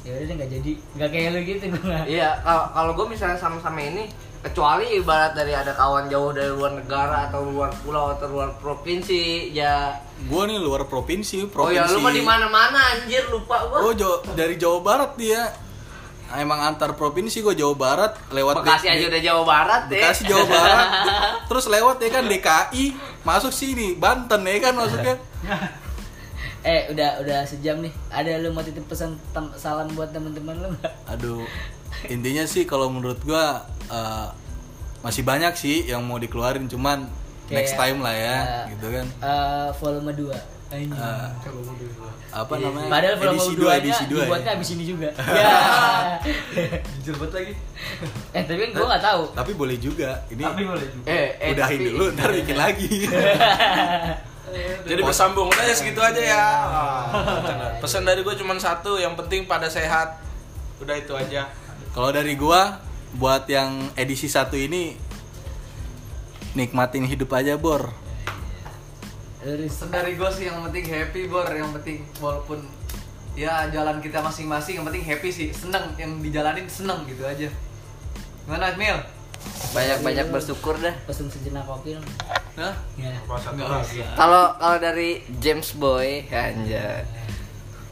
Ya udah deh nggak jadi. Nggak kayak lu gitu gue Iya, kalau kalau gue misalnya sama-sama ini kecuali ibarat dari ada kawan jauh dari luar negara atau luar pulau atau luar provinsi ya. Gua nih luar provinsi oh provinsi ya lu mah di mana-mana anjir lupa gua. Oh Jo- dari Jawa Barat dia. Emang antar provinsi gua Jawa Barat lewat Bekasi aja udah Jawa Barat deh Bekasi Jawa Barat. Terus lewat ya kan DKI masuk sini Banten ya kan masuknya eh udah udah sejam nih. Ada lu mau titip pesan salam buat teman-teman lu nggak? Aduh intinya sih kalau menurut gua eh, masih banyak sih yang mau dikeluarin cuman next Kayak, time lah ya eh, gitu kan Eh, volume 2 Eh, apa namanya Padahal volume edisi 2 dua nya edisi dua dibuatnya ya. abis ini juga. Ya. Jujur banget lagi. eh tapi kan gue nggak tahu. tapi boleh juga ini boleh juga. eh, eh, udahin tapi- dulu ntar bikin lagi Jadi bersambung udah ya segitu aja ya. Pesan dari gue cuma satu, yang penting pada sehat. Udah itu aja. Kalau dari gua buat yang edisi satu ini nikmatin hidup aja bor. Pesan dari gue sih yang penting happy bor, yang penting walaupun ya jalan kita masing-masing yang penting happy sih, seneng yang dijalanin seneng gitu aja. Gimana Mil? banyak-banyak bersyukur dah Pesen sejenak kopi dong. Hah? Ya. Enggak usah. kalau kalau dari James Boy anjay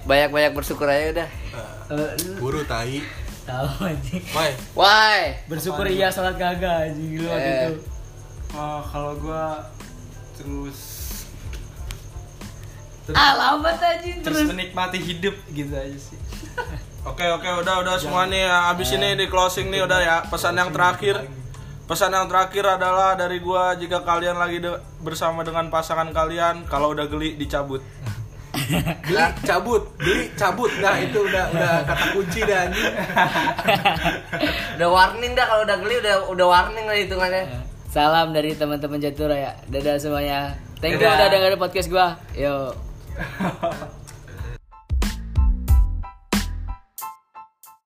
banyak-banyak bersyukur aja udah Eh, lu Buru tai. Tahu aja. Woi, why Bersyukur iya salat kagak aja lu waktu Eh. itu. Oh, kalau gua terus Alamat aja terus terus. menikmati hidup gitu aja sih. Oke oke udah udah semua nih ya. Abis ini di closing nih udah ya. Pesan yang terakhir. Pesan yang terakhir adalah dari gua jika kalian lagi de- bersama dengan pasangan kalian, kalau udah geli dicabut. geli cabut, geli cabut. Nah, itu udah udah kata kunci dah anjing. udah warning dah kalau udah geli udah udah warning lah hitungannya Salam dari teman-teman Jatura ya. Dadah semuanya. Thank you Dadah. udah dengerin podcast gua. Yo.